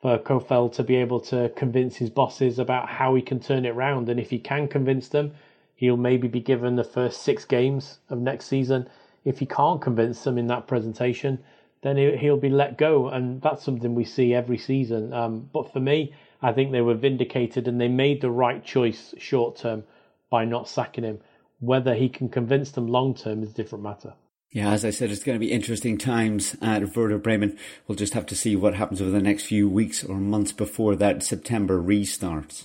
for Kohfeldt to be able to convince his bosses about how he can turn it around. And if he can convince them He'll maybe be given the first six games of next season. If he can't convince them in that presentation, then he'll be let go, and that's something we see every season. Um, but for me, I think they were vindicated and they made the right choice short term by not sacking him. Whether he can convince them long term is a different matter. Yeah, as I said, it's going to be interesting times at Werder Bremen. We'll just have to see what happens over the next few weeks or months before that September restarts.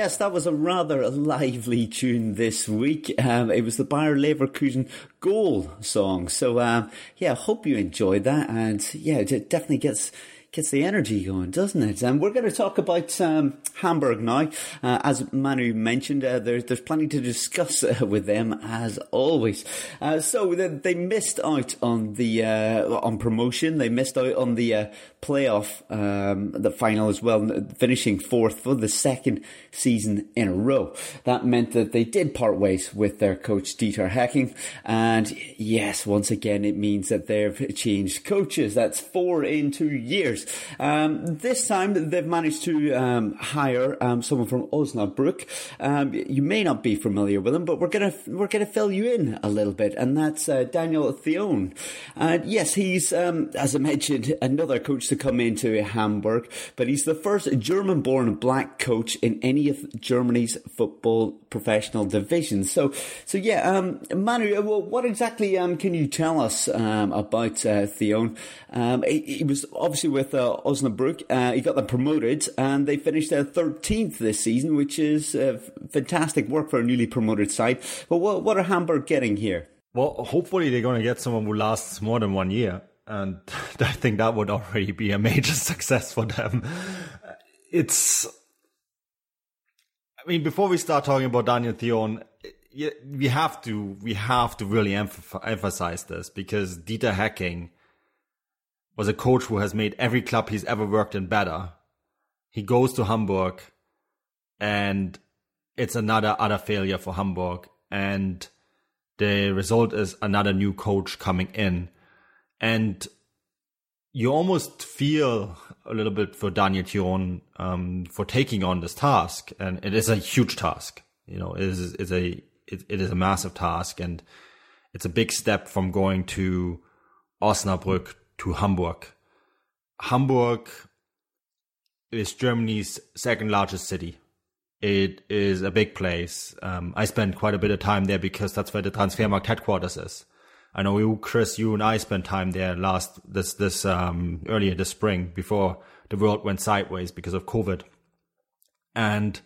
Yes, that was a rather lively tune this week. Um, it was the Bayer Leverkusen goal song. So, um, yeah, hope you enjoyed that. And yeah, it definitely gets gets the energy going, doesn't it? And we're going to talk about um, Hamburg now. Uh, as Manu mentioned, uh, there's there's plenty to discuss uh, with them as always. Uh, so they, they, missed out on the uh, on promotion. They missed out on the uh, playoff, um, the final as well, finishing fourth for the second season in a row. That meant that they did part ways with their coach Dieter Hecking, and yes, once again, it means that they've changed coaches. That's four in two years years. Um, this time they've managed to um, hire um, someone from Osnabrück. Um, you may not be familiar with him, but we're gonna we're gonna fill you in a little bit, and that's uh, Daniel Thioune. Uh, yes, he's um, as I mentioned another coach to come into Hamburg, but he's the first German-born black coach in any of Germany's football professional divisions. So, so yeah, um, Manu, uh, what exactly can you tell us about uh, Thioune? He, he was obviously with with uh, Osnabrück. Uh, he got them promoted, and they finished their 13th this season, which is uh, fantastic work for a newly promoted side. But what, what are Hamburg getting here? Well, hopefully they're going to get someone who lasts more than one year. And I think that would already be a major success for them. It's, I mean, before we start talking about Daniel Thioune, we have to, we have to really emphasize this because Dieter Hecking was a coach who has made every club he's ever worked in better. He goes to Hamburg and it's another utter failure for Hamburg. And the result is another new coach coming in. And you almost feel a little bit for Daniel Thioune um, for taking on this task. And it is a huge task. You know, it is, it's a, it, it is a massive task and it's a big step from going to Osnabrück to Hamburg. Hamburg is Germany's second largest city. It is a big place. Um, I spent quite a bit of time there because that's where the Transfermarkt headquarters is. I know you, Chris, you and I spent time there last this this um, earlier this spring before the world went sideways because of COVID, and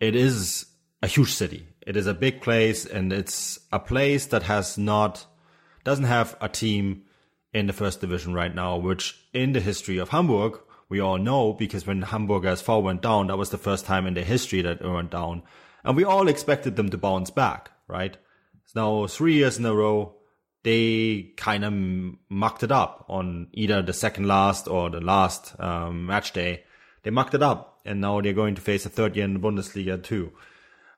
it is a huge city. It is a big place, and it's a place that has not doesn't have a team in the first division right now, which in the history of Hamburg, we all know because when Hamburg SV went down, that was the first time in their history that it went down. And we all expected them to bounce back, right? So now three years in a row, they kind of mucked it up on either the second last or the last um, match day. They mucked it up, and now they're going to face a third year in the Bundesliga too.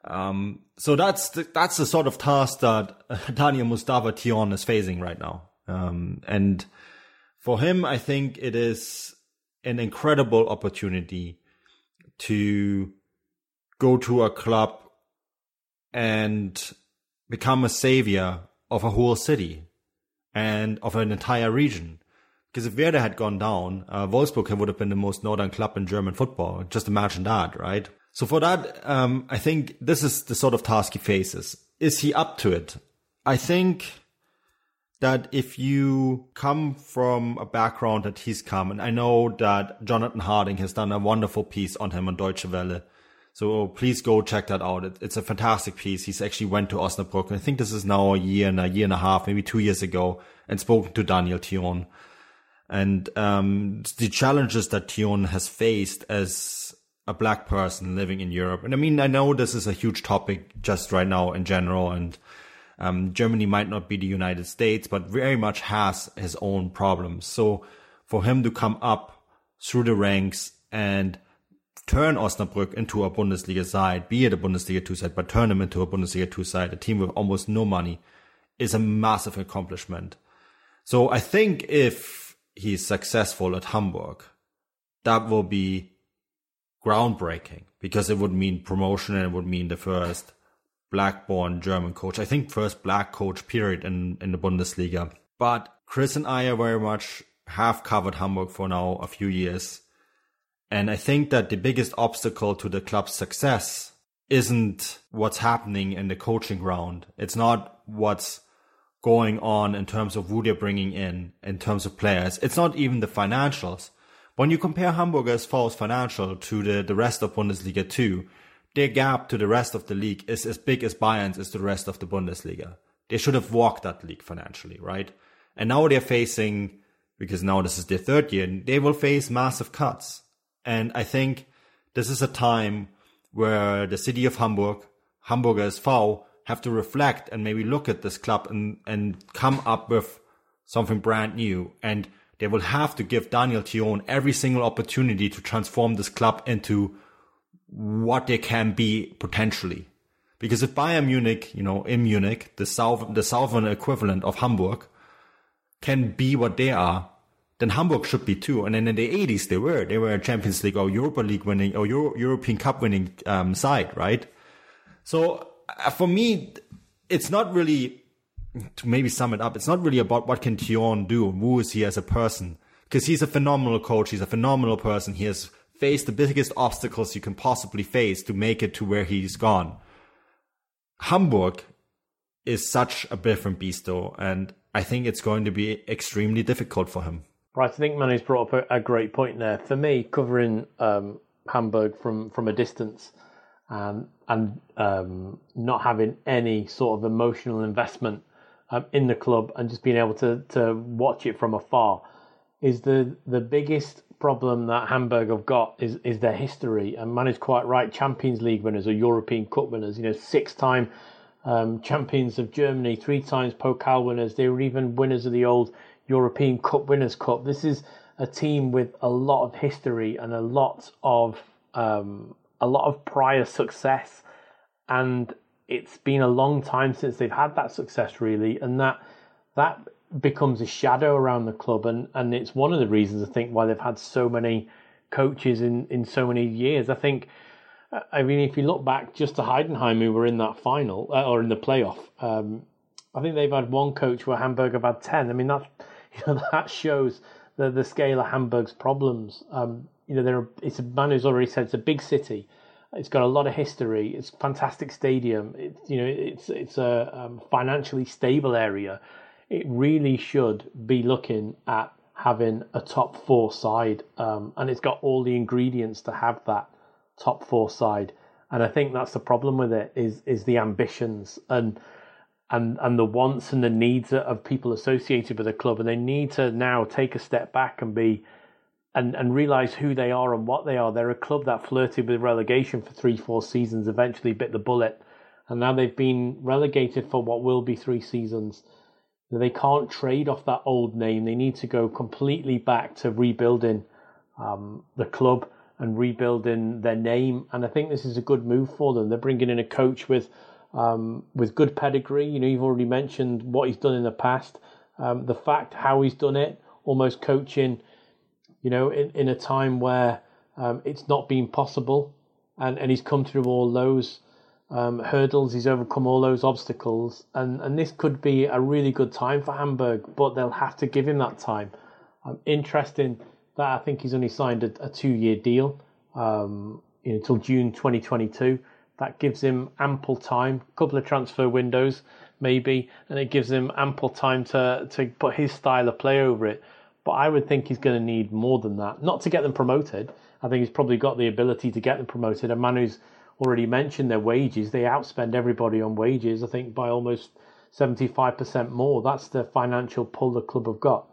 Um, so that's the, that's the sort of task that Daniel Mustafa Thioune is facing right now. Um, and for him, I think it is an incredible opportunity to go to a club and become a savior of a whole city and of an entire region. Because if Werder had gone down, uh, Wolfsburg would have been the most northern club in German football. Just imagine that, right? So for that, um, I think this is the sort of task he faces. Is he up to it? I think that if you come from a background that he's come, and I know that Jonathan Harding has done a wonderful piece on him on Deutsche Welle. So please go check that out. it's a fantastic piece. He's actually went to Osnabrück. I think this is now a year and a year and a half, maybe two years ago, and spoken to Daniel Thioune. And um, the challenges that Thioune has faced as a black person living in Europe. And I mean, I know this is a huge topic just right now in general, and um, Germany might not be the United States, but very much has his own problems. So for him to come up through the ranks and turn Osnabrück into a Bundesliga side, be it a Bundesliga 2 side, but turn them into a Bundesliga 2 side, a team with almost no money, is a massive accomplishment. So I think if he's successful at Hamburg, that will be groundbreaking because it would mean promotion and it would mean the first black-born German coach. I think first black coach period in, in the Bundesliga. But Chris and I are very much have covered Hamburg for now a few years. And I think that the biggest obstacle to the club's success isn't what's happening in the coaching round. It's not what's going on in terms of who they're bringing in, in terms of players. It's not even the financials. When you compare Hamburg as far as financial to the, the rest of Bundesliga 2, their gap to the rest of the league is as big as Bayern's is to the rest of the Bundesliga. They should have walked that league financially, right? And now they're facing, because now this is their third year, they will face massive cuts. And I think this is a time where the city of Hamburg, Hamburger SV, have to reflect and maybe look at this club and, and come up with something brand new. And they will have to give Daniel Thioune every single opportunity to transform this club into what they can be potentially. Because if Bayern Munich, you know, in Munich, the south, the southern equivalent of Hamburg, can be what they are, then Hamburg should be too. And then in the 80s, they were. They were a Champions League or Europa League winning or Euro- European Cup winning um, side, right? So uh, for me, it's not really, to maybe sum it up, it's not really about what can Thioune do, who is he as a person. Because he's a phenomenal coach, he's a phenomenal person, he has faced the biggest obstacles you can possibly face to make it to where he's gone. Hamburg is such a different beast though, and I think it's going to be extremely difficult for him. Right, I think Manu's brought up a, a great point there. For me, covering um, Hamburg from, from a distance um, and um, not having any sort of emotional investment um, in the club and just being able to, to watch it from afar is the, the biggest problem that Hamburg have got is, is their history. And Manu's quite right. Champions League winners or European Cup winners, you know, six time um, champions of Germany, three times Pokal winners. They were even winners of the old European Cup Winners' Cup. This is a team with a lot of history and a lot of um, a lot of prior success, and it's been a long time since they've had that success, really, and that that becomes a shadow around the club, and and it's one of the reasons I think why they've had so many coaches in in so many years. I think. I mean, if you look back just to Heidenheim, who were in that final uh, or in the playoff, um, I think they've had one coach where Hamburg have had ten. I mean, that's you know, that shows the the scale of Hamburg's problems. Um, you know, there it's a man who's already said it's a big city. It's got a lot of history. It's a fantastic stadium. It's you know, it's it's a um, financially stable area. It really should be looking at having a top four side, um, and it's got all the ingredients to have that top four side. And I think that's the problem with it is is the ambitions and and and the wants and the needs of people associated with the club, and they need to now take a step back and be and and realize who they are and what they are. They're a club that flirted with relegation for three, four seasons, eventually bit the bullet, and now they've been relegated for what will be three seasons. They can't trade off that old name. They need to go completely back to rebuilding um, the club and rebuilding their name. And I think this is a good move for them. They're bringing in a coach with um, with good pedigree. You know, you've already mentioned what he's done in the past. Um, the fact how he's done it, almost coaching, you know, in, in a time where um, it's not been possible, and, and he's come through all those um, hurdles. He's overcome all those obstacles, and and this could be a really good time for Hamburg, but they'll have to give him that time. Um, interesting that I think he's only signed a, a two year deal um, until June 2022. That gives him ample time, a couple of transfer windows maybe, and it gives him ample time to, to put his style of play over it. But I would think he's going to need more than that. Not to get them promoted. I think he's probably got the ability to get them promoted. A man who's already mentioned their wages, they outspend everybody on wages, I think, by almost 75% more. That's the financial pull the club have got.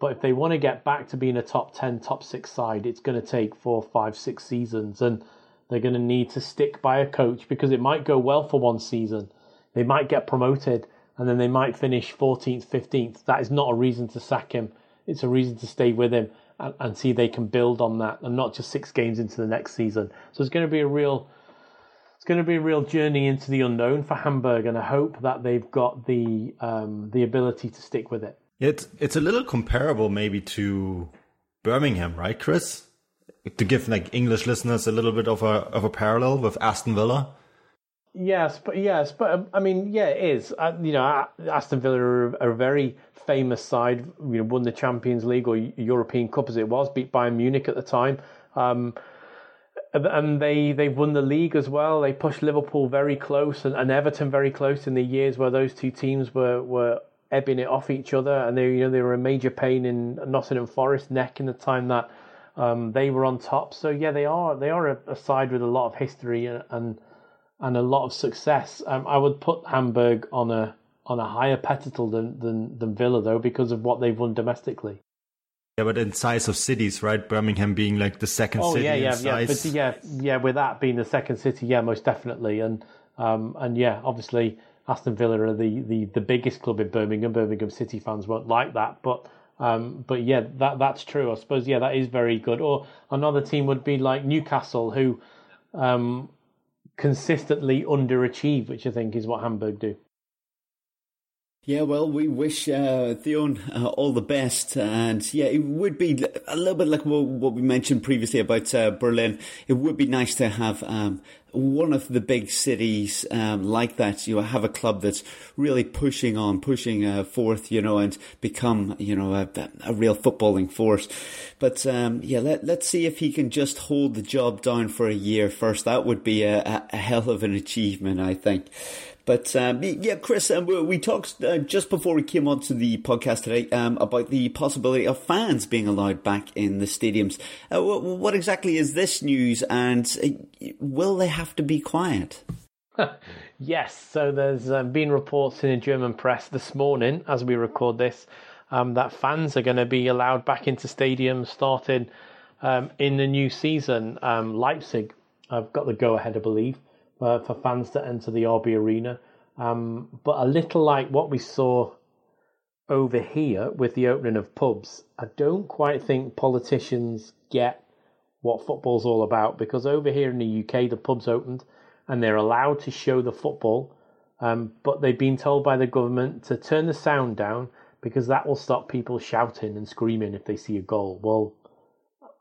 But if they want to get back to being a top 10, top six side, it's going to take four, five, six seasons. And they're going to need to stick by a coach because it might go well for one season. They might get promoted and then they might finish 14th, 15th. That is not a reason to sack him. It's a reason to stay with him and, and see they can build on that and not just six games into the next season. So it's going to be a real it's going to be a real journey into the unknown for Hamburg, and I hope that they've got the um, the ability to stick with it. It's it's a little comparable maybe to Birmingham, right, Chris? to give like English listeners a little bit of a of a parallel with Aston Villa? Yes, but yes, but um, I mean, yeah, it is. Uh, you know, Aston Villa are, are, a very famous side. You know, won the Champions League or European Cup as it was, beat Bayern Munich at the time. Um, and they they've won the league as well. They pushed Liverpool very close and, and Everton very close in the years where those two teams were were ebbing it off each other. And they you know they were a major pain in Nottingham Forest neck in the time that Um, they were on top, so yeah, they are they are a, a side with a lot of history and and, a lot of success. Um, I would put Hamburg on a on a higher pedestal than, than than Villa though because of what they've won domestically. Yeah, but in size of cities, right? Birmingham being like the second oh, city yeah, yeah, yeah, but yeah, yeah. With that being the second city, yeah, most definitely, and um, and yeah, obviously Aston Villa are the, the, the biggest club in Birmingham. Birmingham City fans won't like that, but um, but yeah, that that's true. I suppose yeah, that is very good. Or another team would be like Newcastle, who um, consistently underachieve, which I think is what Hamburg do. Yeah, well, we wish uh, Thioune uh, all the best, and yeah, it would be a little bit like what we mentioned previously about uh, Berlin. It would be nice to have um, one of the big cities um, like that. You know, have a club that's really pushing on, pushing uh, forth, you know, and become, you know, a, a real footballing force. But um, yeah, let, let's see if he can just hold the job down for a year first. That would be a, a hell of an achievement, I think. But um, yeah, Chris, um, we talked uh, just before we came onto the podcast today um, about the possibility of fans being allowed back in the stadiums. Uh, what, what, exactly is this news, and uh, will they have to be quiet? yes, so there's uh, been reports in the German press this morning, as we record this, um, that fans are going to be allowed back into stadiums starting um, in the new season. Um, Leipzig have got the go ahead, I believe uh, for fans to enter the RB Arena. Um, but a little like what we saw over here with the opening of pubs, I don't quite think politicians get what football's all about because over here in the UK, the pubs opened and they're allowed to show the football, um, but they've been told by the government to turn the sound down because that will stop people shouting and screaming if they see a goal. Well,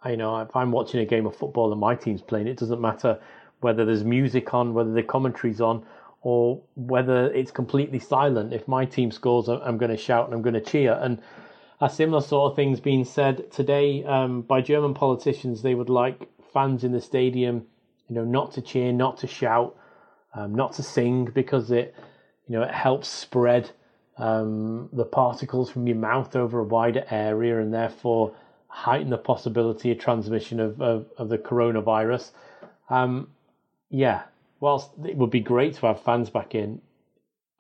I know if I'm watching a game of football and my team's playing, it doesn't matter whether there's music on, whether the commentary's on, or whether it's completely silent. If my team scores, I'm going to shout and I'm going to cheer. And a similar sort of thing's being said today um, by German politicians. They would like fans in the stadium, you know, not to cheer, not to shout, um, not to sing because it, you know, it helps spread um, the particles from your mouth over a wider area and therefore heighten the possibility of transmission of, of, of the coronavirus. Um, yeah, whilst it would be great to have fans back in,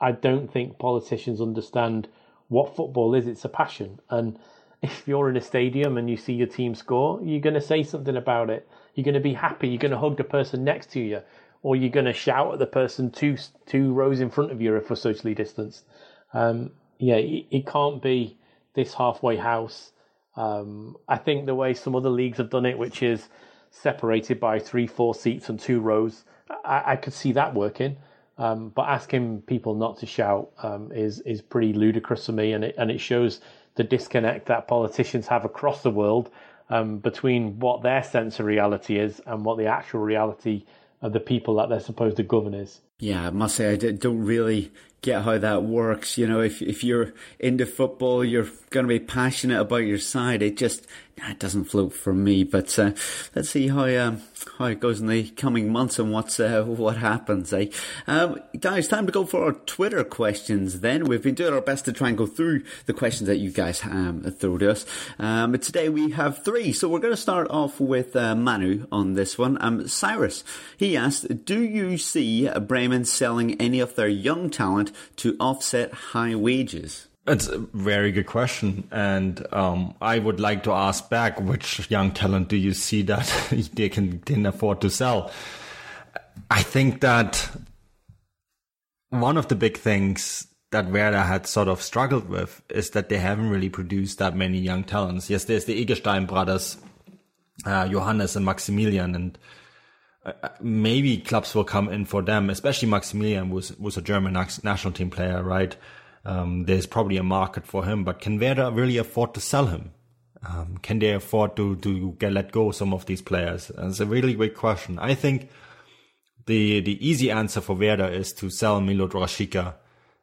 I don't think politicians understand what football is. It's a passion. And if you're in a stadium and you see your team score, you're going to say something about it. You're going to be happy. You're going to hug the person next to you, or you're going to shout at the person two two rows in front of you if we're socially distanced. Um, yeah, it, it, can't be this halfway house. Um, I think the way some other leagues have done it, which is separated by three, four seats and two rows. I, I could see that working. Um, but asking people not to shout um, is is pretty ludicrous for me, and it and it shows the disconnect that politicians have across the world um, between what their sense of reality is and what the actual reality of the people that they're supposed to govern is. Yeah, I must say I don't really get how that works. You know, if if you're into football, you're going to be passionate about your side. It just it doesn't float for me. But uh, let's see how um, how it goes in the coming months and what's uh, what happens. Eh? Um, guys, time to go for our Twitter questions. Then we've been doing our best to try and go through the questions that you guys um, throw to us. Um, today we have three, so we're going to start off with uh, Manu on this one. Um, Cyrus, he asked, "Do you see Bremen?" selling any of their young talent to offset high wages? It's a very good question. And um, I would like to ask back which young talent do you see that they can, afford to sell? I think that one of the big things that Werder had sort of struggled with is that they haven't really produced that many young talents. Yes, there's the Eggestein brothers, uh, Johannes and Maximilian, and maybe clubs will come in for them, especially Maximilian was was a German national team player, right? Um, there's probably a market for him, but can Werder really afford to sell him? Um, can they afford to to get let go some of these players? It's a really great question. I think the the easy answer for Werder is to sell Milot Rashica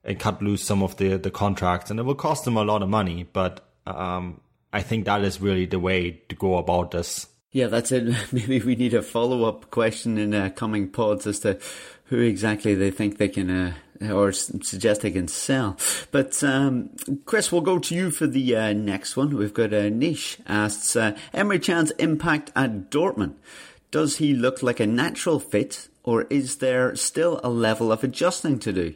and cut loose some of the the contracts, and it will cost them a lot of money. But um, I think that is really the way to go about this. Yeah, that's it. Maybe we need a follow up question in uh, coming pods as to who exactly they think they can, uh, or suggest they can sell. But um, Chris, we'll go to you for the uh, next one. We've got a uh, niche asks uh, Emre Can's impact at Dortmund. Does he look like a natural fit, or is there still a level of adjusting to do?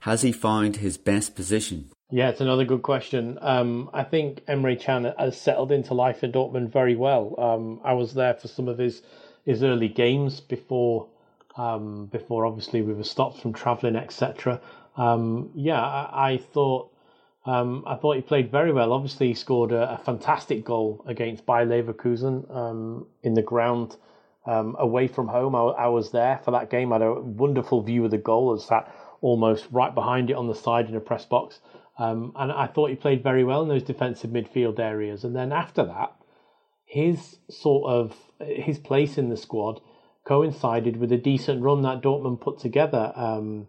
Has he found his best position? Yeah, it's another good question. Um, I think Emre Can has settled into life in Dortmund very well. Um, I was there for some of his his early games before um, before obviously we were stopped from travelling, etc. Um, yeah, I, I thought um, I thought he played very well. Obviously, he scored a, a fantastic goal against Bayer Leverkusen um, in the ground away from home. I, I, was there for that game. I had a wonderful view of the goal. I sat almost right behind it on the side in a press box. Um, and I thought he played very well in those defensive midfield areas. And then after that, his sort of his place in the squad coincided with a decent run that Dortmund put together. Um,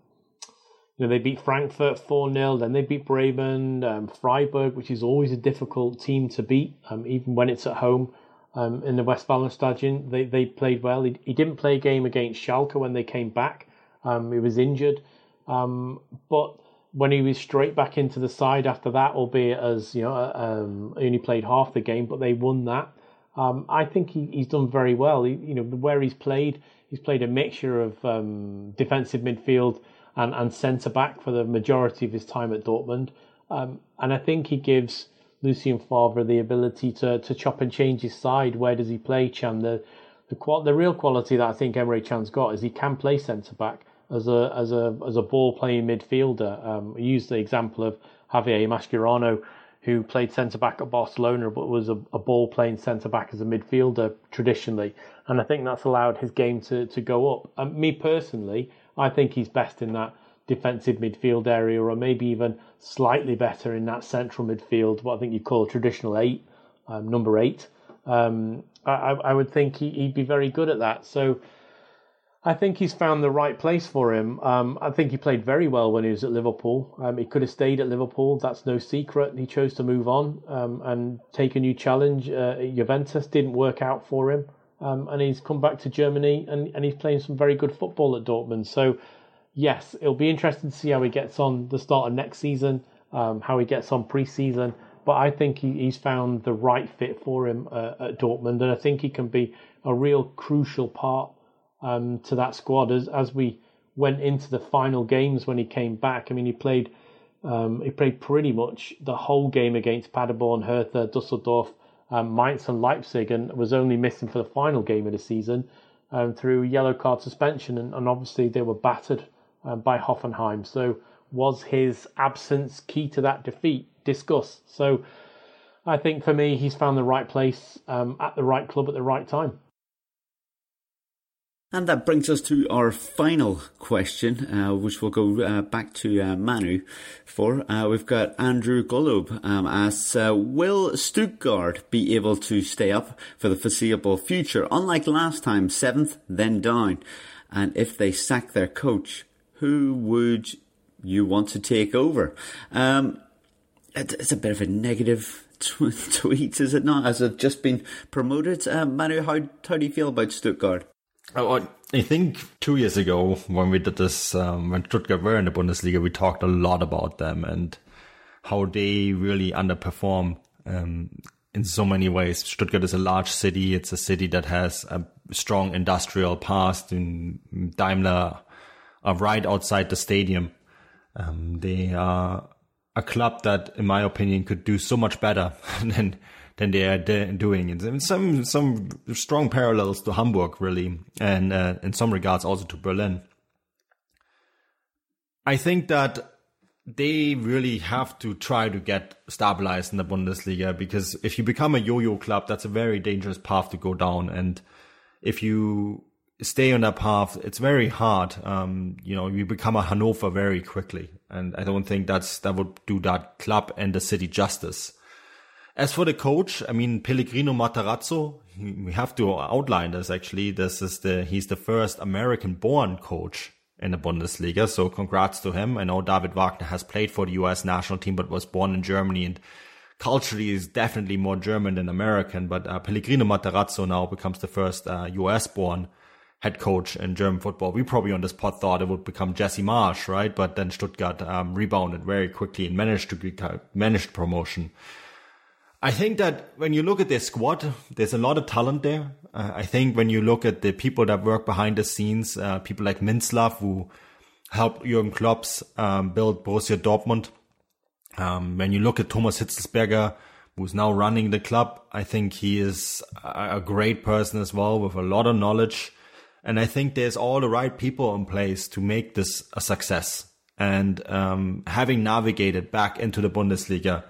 you know, they beat Frankfurt 4 0, then they beat Bremen, um, Freiburg, which is always a difficult team to beat, um, even when it's at home um, in the Westfalenstadion. They, they played well. He, he, didn't play a game against Schalke when they came back, um, he was injured. Um, but when he was straight back into the side after that, albeit as you know, uh, um, he only played half the game, but they won that. Um, I think he, he's done very well. He, you know, where he's played, he's played a mixture of um, defensive midfield and, and centre back for the majority of his time at Dortmund. Um, and I think he gives Lucien Favre the ability to to chop and change his side. Where does he play Can? The the, the real quality that I think Emre Can's got is he can play centre back as a as a as a ball playing midfielder. Um, I used the example of Javier Mascherano who played centre back at Barcelona but was a, a ball playing centre back as a midfielder traditionally. And I think that's allowed his game to, to go up. And me personally, I think he's best in that defensive midfield area or maybe even slightly better in that central midfield, what I think you call traditional eight, um, number eight. Um, I, I would think he, would be very good at that. So I think he's found the right place for him. Um, I think he played very well when he was at Liverpool. Um, he could have stayed at Liverpool. That's no secret. He chose to move on um, and take a new challenge. Uh, Juventus didn't work out for him, um, and he's come back to Germany and, and he's playing some very good football at Dortmund. So, yes, it'll be interesting to see how he gets on the start of next season, um, how he gets on pre-season. But I think he, he's found the right fit for him uh, at Dortmund, and I think he can be a real crucial part um, to that squad as as we went into the final games when he came back. I mean, he played um, he played pretty much the whole game against Paderborn, Hertha, Dusseldorf, um, Mainz, and Leipzig, and was only missing for the final game of the season um, through yellow card suspension. And, and obviously, they were battered um, by Hoffenheim. So, was his absence key to that defeat? Discuss. So, I think for me, he's found the right place um, at the right club at the right time. And that brings us to our final question, uh, which we'll go uh, back to uh, Manu for. Uh, we've got Andrew Golub um, asks, uh, will Stuttgart be able to stay up for the foreseeable future? Unlike last time, seventh, then down. And if they sack their coach, who would you want to take over? Um, it's a bit of a negative tweet, is it not? As I've just been promoted. Uh, Manu, how, how do you feel about Stuttgart? Oh, I think two years ago when we did this, um, when Stuttgart were in the Bundesliga, we talked a lot about them and how they really underperform um, in so many ways. Stuttgart is a large city. It's a city that has a strong industrial past. In Daimler are right outside the stadium. Um, they are a club that, in my opinion, could do so much better than than they are doing. And some some strong parallels to Hamburg, really, and uh, in some regards also to Berlin. I think that they really have to try to get stabilized in the Bundesliga because if you become a yo-yo club, that's a very dangerous path to go down. And if you stay on that path, it's very hard. Um, you know, you become a Hannover very quickly, and I don't think that's that would do that club and the city justice. As for the coach, I mean Pellegrino Matarazzo, we have to outline this actually. This is the he's the first American-born coach in the Bundesliga, so congrats to him. I know David Wagner has played for the U.S. national team, but was born in Germany and culturally is definitely more German than American. But uh, Pellegrino Matarazzo now becomes the first uh, U.S. born head coach in German football. We probably on this pod thought it would become Jesse Marsch, right? But then Stuttgart um, rebounded very quickly and managed to get, managed promotion. I think that when you look at their squad, there's a lot of talent there. Uh, I think when you look at the people that work behind the scenes, uh, people like Minzlaff, who helped Jurgen Klopp's um, build Borussia Dortmund. Um, when you look at Thomas Hitzlsperger, who's now running the club, I think he is a, a great person as well with a lot of knowledge. And I think there's all the right people in place to make this a success. And um, having navigated back into the Bundesliga,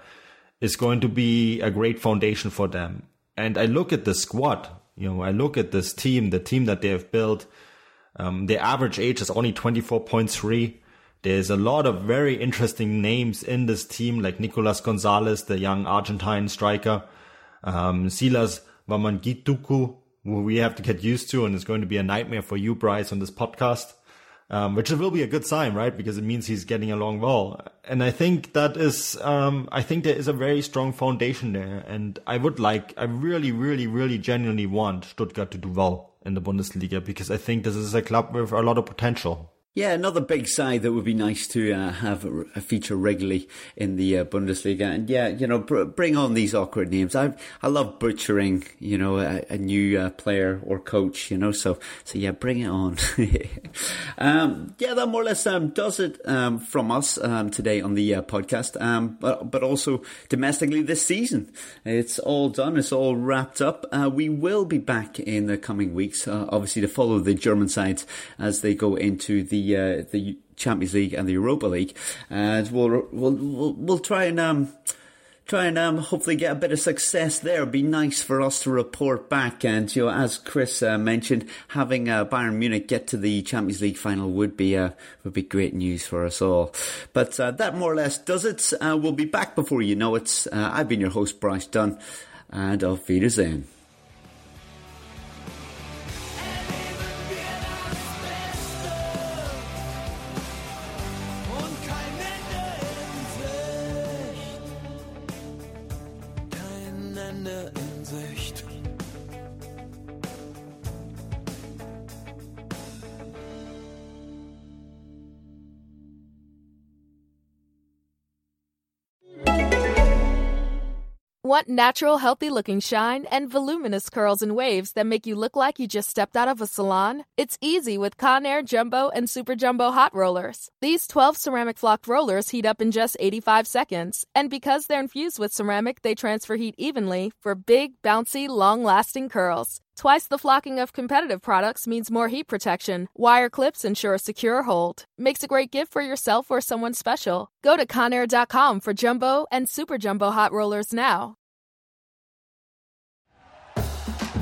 is going to be a great foundation for them. And I look at the squad, you know, I look at this team, the team that they have built. Um, their average age is only 24.3. There's a lot of very interesting names in this team, like Nicolas Gonzalez, the young Argentine striker, um, Silas Wamangituka, who we have to get used to, and it's going to be a nightmare for you, Bryce, on this podcast um, which will be a good sign, right? Because it means he's getting along well. And I think that is, um, I think there is a very strong foundation there. And I would like, I really, really, really genuinely want Stuttgart to do well in the Bundesliga because I think this is a club with a lot of potential. Yeah, another big side that would be nice to uh, have a, feature regularly in the uh, Bundesliga. And yeah, you know, br- bring on these awkward names. I I love butchering, you know, a, a new uh, player or coach, you know. So so yeah, bring it on. um, yeah, that more or less um, does it um, from us um, today on the uh, podcast. Um, but but also domestically this season, it's all done. It's all wrapped up. Uh, we will be back in the coming weeks, uh, obviously to follow the German sides as they go into the uh, the Champions League and the Europa League, and we'll we'll we'll, we'll try and um, try and um, hopefully get a bit of success there. It'd be nice for us to report back. And, you know, as Chris uh, mentioned, having uh, Bayern Munich get to the Champions League final would be uh, would be great news for us all. But uh, that more or less does it. Uh, we'll be back before you know it. Uh, I've been your host, Bryce Dunn, and auf Wiedersehen. Want natural, healthy looking shine and voluminous curls and waves that make you look like you just stepped out of a salon? It's easy with Conair Jumbo and Super Jumbo Hot Rollers. These 12 ceramic flocked rollers heat up in just 85 seconds. And because they're infused with ceramic, they transfer heat evenly for big, bouncy, long lasting curls. Twice the flocking of competitive products means more heat protection. Wire clips ensure a secure hold. Makes a great gift for yourself or someone special. Go to Conair.com for jumbo and super jumbo hot rollers now.